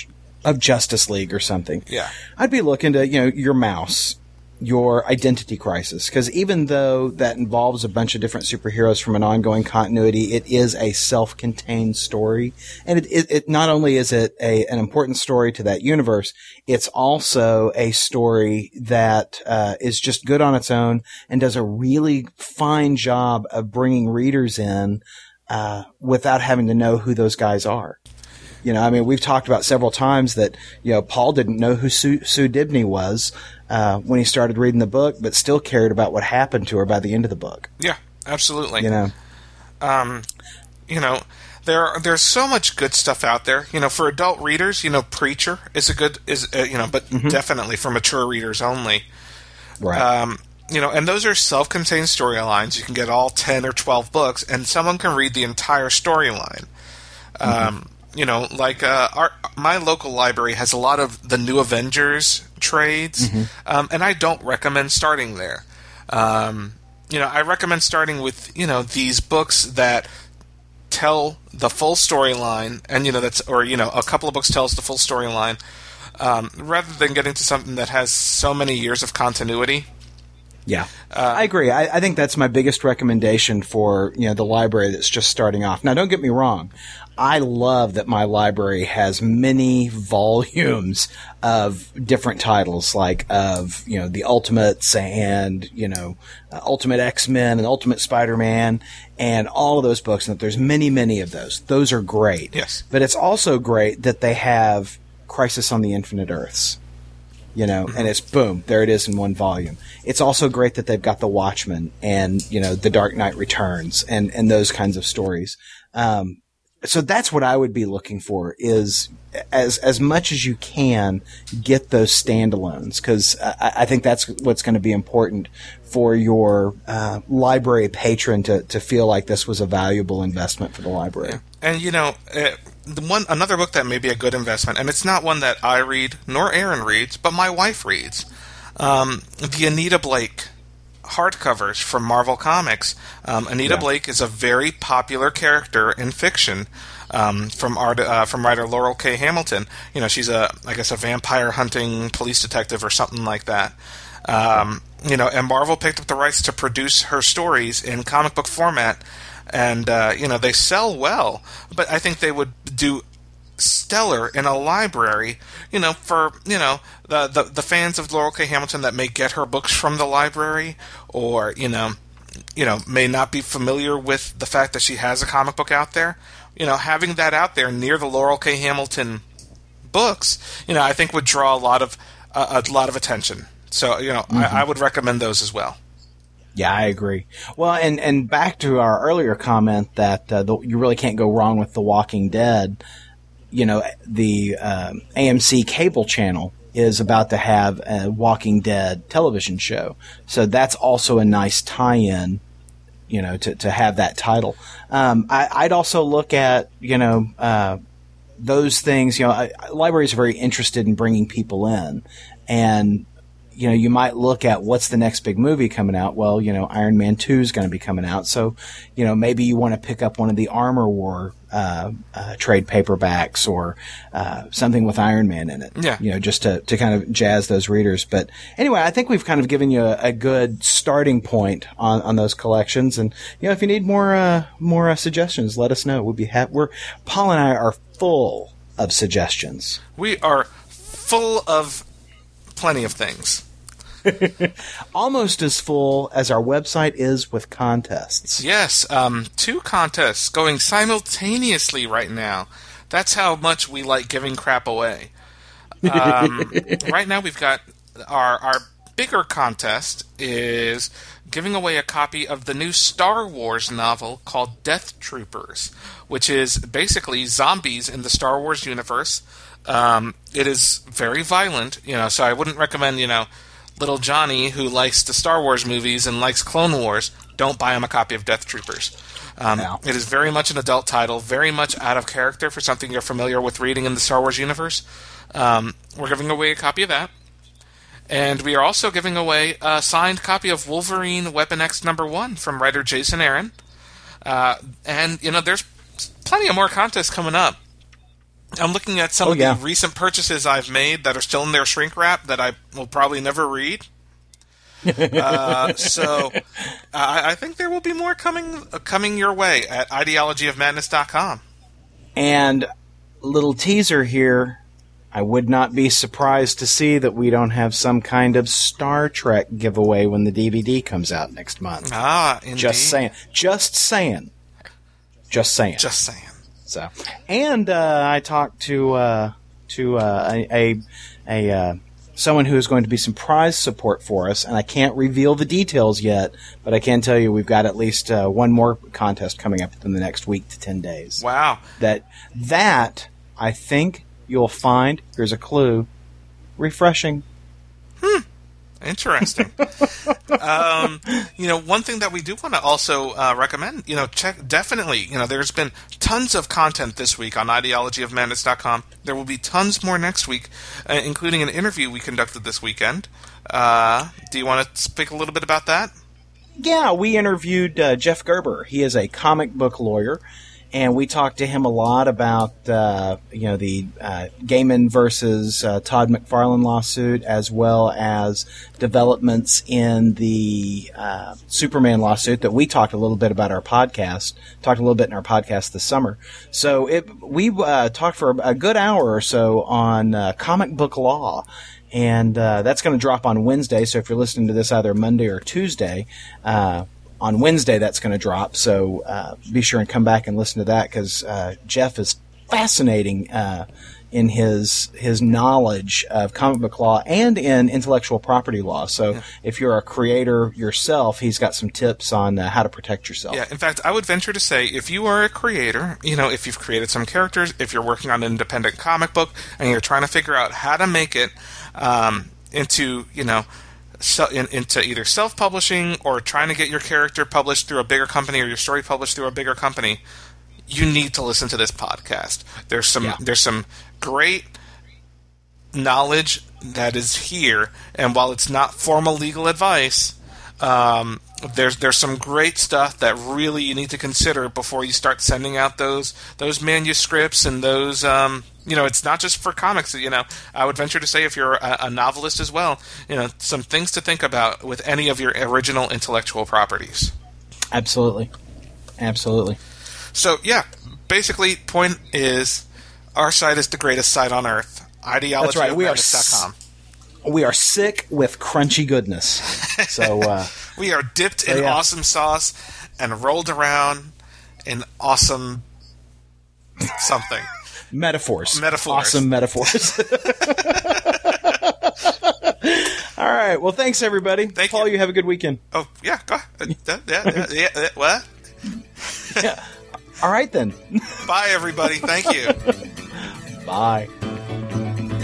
of Justice League or something. Yeah. I'd be looking to you know your Maus, your identity crisis, because even though that involves a bunch of different superheroes from an ongoing continuity, it is a self-contained story, and it, it, it not only is it a an important story to that universe, it's also a story that uh, is just good on its own and does a really fine job of bringing readers in uh, without having to know who those guys are. You know, I mean, we've talked about several times that you know Paul didn't know who Sue, Sue Dibney was uh, when he started reading the book, but still cared about what happened to her by the end of the book. Yeah, absolutely. You know, um, you know, there are, there's so much good stuff out there. You know, for adult readers, you know, Preacher is a good is uh, you know, but definitely for mature readers only. right? Um, you know, and those are self-contained storylines. You can get all ten or twelve books, and someone can read the entire storyline. Um, you know, like uh, our my local library has a lot of the New Avengers trades, um, and I don't recommend starting there. Um, you know, I recommend starting with you know these books that tell the full storyline, and you know that's or you know a couple of books tells the full storyline, um, rather than getting to something that has so many years of continuity. Yeah, I agree. I, I think that's my biggest recommendation for you know the library that's just starting off. Now, don't get me wrong. I love that my library has many volumes of different titles, like of you know the Ultimates and you know uh, Ultimate X Men and Ultimate Spider Man and all of those books. And that there's many, many of those. Those are great. Yes. but it's also great that they have Crisis on the Infinite Earths you know, and it's boom, there it is in one volume. It's also great that they've got The Watchmen and, you know, The Dark Knight Returns and, and those kinds of stories. Um, so that's what I would be looking for is as, as much as you can get those standalones because I, I think that's what's going to be important for your uh, library patron to, to feel like this was a valuable investment for the library. And you know, uh, one another book that may be a good investment, and it's not one that I read nor Aaron reads, but my wife reads. Um, the Anita Blake hardcovers from Marvel Comics. Um, Anita Yeah. Blake is a very popular character in fiction. Um, from art, uh, from writer Laurell K. Hamilton, you know she's a I guess a vampire hunting police detective or something like that. Um, you know, and Marvel picked up the rights to produce her stories in comic book format, and uh, you know they sell well. But I think they would do stellar in a library. You know, for you know the the, the fans of Laurell K. Hamilton that may get her books from the library, or you know, you know, may not be familiar with the fact that she has a comic book out there. You know, having that out there near the Laurell K. Hamilton books, you know, I think would draw a lot of uh, a lot of attention. So, you know, I, I would recommend those as well. Yeah, I agree. Well, and and back to our earlier comment that uh, the, you really can't go wrong with The Walking Dead. You know, the um, AMC cable channel is about to have a Walking Dead television show, so that's also a nice tie-in. You know, to to have that title. Um, I, I'd also look at you know. Uh, those things, you know, I, libraries are very interested in bringing people in, and you know, you might look at what's the next big movie coming out. Well, you know, Iron Man 2 is going to be coming out. So, you know, maybe you want to pick up one of the Armor War uh, uh, trade paperbacks or uh, something with Iron Man in it. Yeah. You know, just to, to kind of jazz those readers. But anyway, I think we've kind of given you a, a good starting point on, on those collections. And, you know, if you need more, uh, more uh, suggestions, let us know. We'd be happy. We're, Paul and I are full of suggestions. We are full of plenty of things. almost as full as our website is with contests. Yes, um, two contests going simultaneously right now. That's how much we like giving crap away. Um, right now, we've got our our bigger contest is giving away a copy of the new Star Wars novel called Death Troopers, which is basically zombies in the Star Wars universe. Um, it is very violent, you know, so I wouldn't recommend, you know, little Johnny who likes the Star Wars movies and likes Clone Wars, don't buy him a copy of Death Troopers. Um, no. It is very much an adult title, very much out of character for something you're familiar with reading in the Star Wars universe. Um, we're giving away a copy of that. And we are also giving away a signed copy of Wolverine Weapon X number one from writer Jason Aaron. Uh, and, you know, there's plenty of more contests coming up. I'm looking at some oh, of yeah. the recent purchases I've made that are still in their shrink wrap that I will probably never read. uh, so I, I, think there will be more coming uh, coming your way at ideologyofmadness.com. And little teaser here I would not be surprised to see that we don't have some kind of Star Trek giveaway when the DVD comes out next month. Ah, indeed. Just saying. Just saying. Just saying. Just saying. So, and uh, I talked to uh, to uh, a a, a uh, someone who is going to be some prize support for us, and I can't reveal the details yet, but I can tell you we've got at least uh, one more contest coming up in the next week to ten days. Wow! That that I think you'll find, here's a clue, refreshing. Hmm. Interesting. um, you know, one thing that we do want to also uh, recommend, you know, check definitely. You know, there's been tons of content this week on ideologyofmadness.com. There will be tons more next week, uh, including an interview we conducted this weekend. Uh, do you want to speak a little bit about that? Yeah, we interviewed uh, Jeff Gerber. He is a comic book lawyer and we talked to him a lot about uh, you know the uh, Gaiman versus uh, Todd McFarlane lawsuit, as well as developments in the uh, Superman lawsuit that we talked a little bit about our podcast. Talked a little bit in our podcast this summer. So it, we uh, talked for a good hour or so on uh, comic book law. And that's going to drop on Wednesday. So if you're listening to this either Monday or Tuesday, on Wednesday that's going to drop. So uh, be sure and come back and listen to that because uh, Jeff is fascinating uh, in his his knowledge of comic book law and in intellectual property law. So yeah. if you're a creator yourself, he's got some tips on uh, how to protect yourself. Yeah, in fact, I would venture to say if you are a creator, you know, if you've created some characters, if you're working on an independent comic book and you're trying to figure out how to make it um, into, you know, so in, into either self-publishing or trying to get your character published through a bigger company or your story published through a bigger company, you need to listen to this podcast. There's some yeah. there's some great knowledge that is here, and while it's not formal legal advice, um, there's there's some great stuff that really you need to consider before you start sending out those those manuscripts and those um, you know it's not just for comics you know. I would venture to say if you're a, a, novelist as well you know some things to think about with any of your original intellectual properties. Absolutely. Absolutely. So yeah basically point is our site is the greatest site on earth. Ideology That's right. we are s- we are sick with crunchy goodness. So uh, we are dipped so, in yeah. awesome sauce and rolled around in awesome something metaphors. Metaphors. Awesome metaphors. All right. Well, thanks everybody. Thank Paul, you. you have a good weekend. Oh yeah, go ahead. Uh, yeah, yeah, yeah, yeah, what? yeah. All right then. Bye everybody. Thank you. Bye.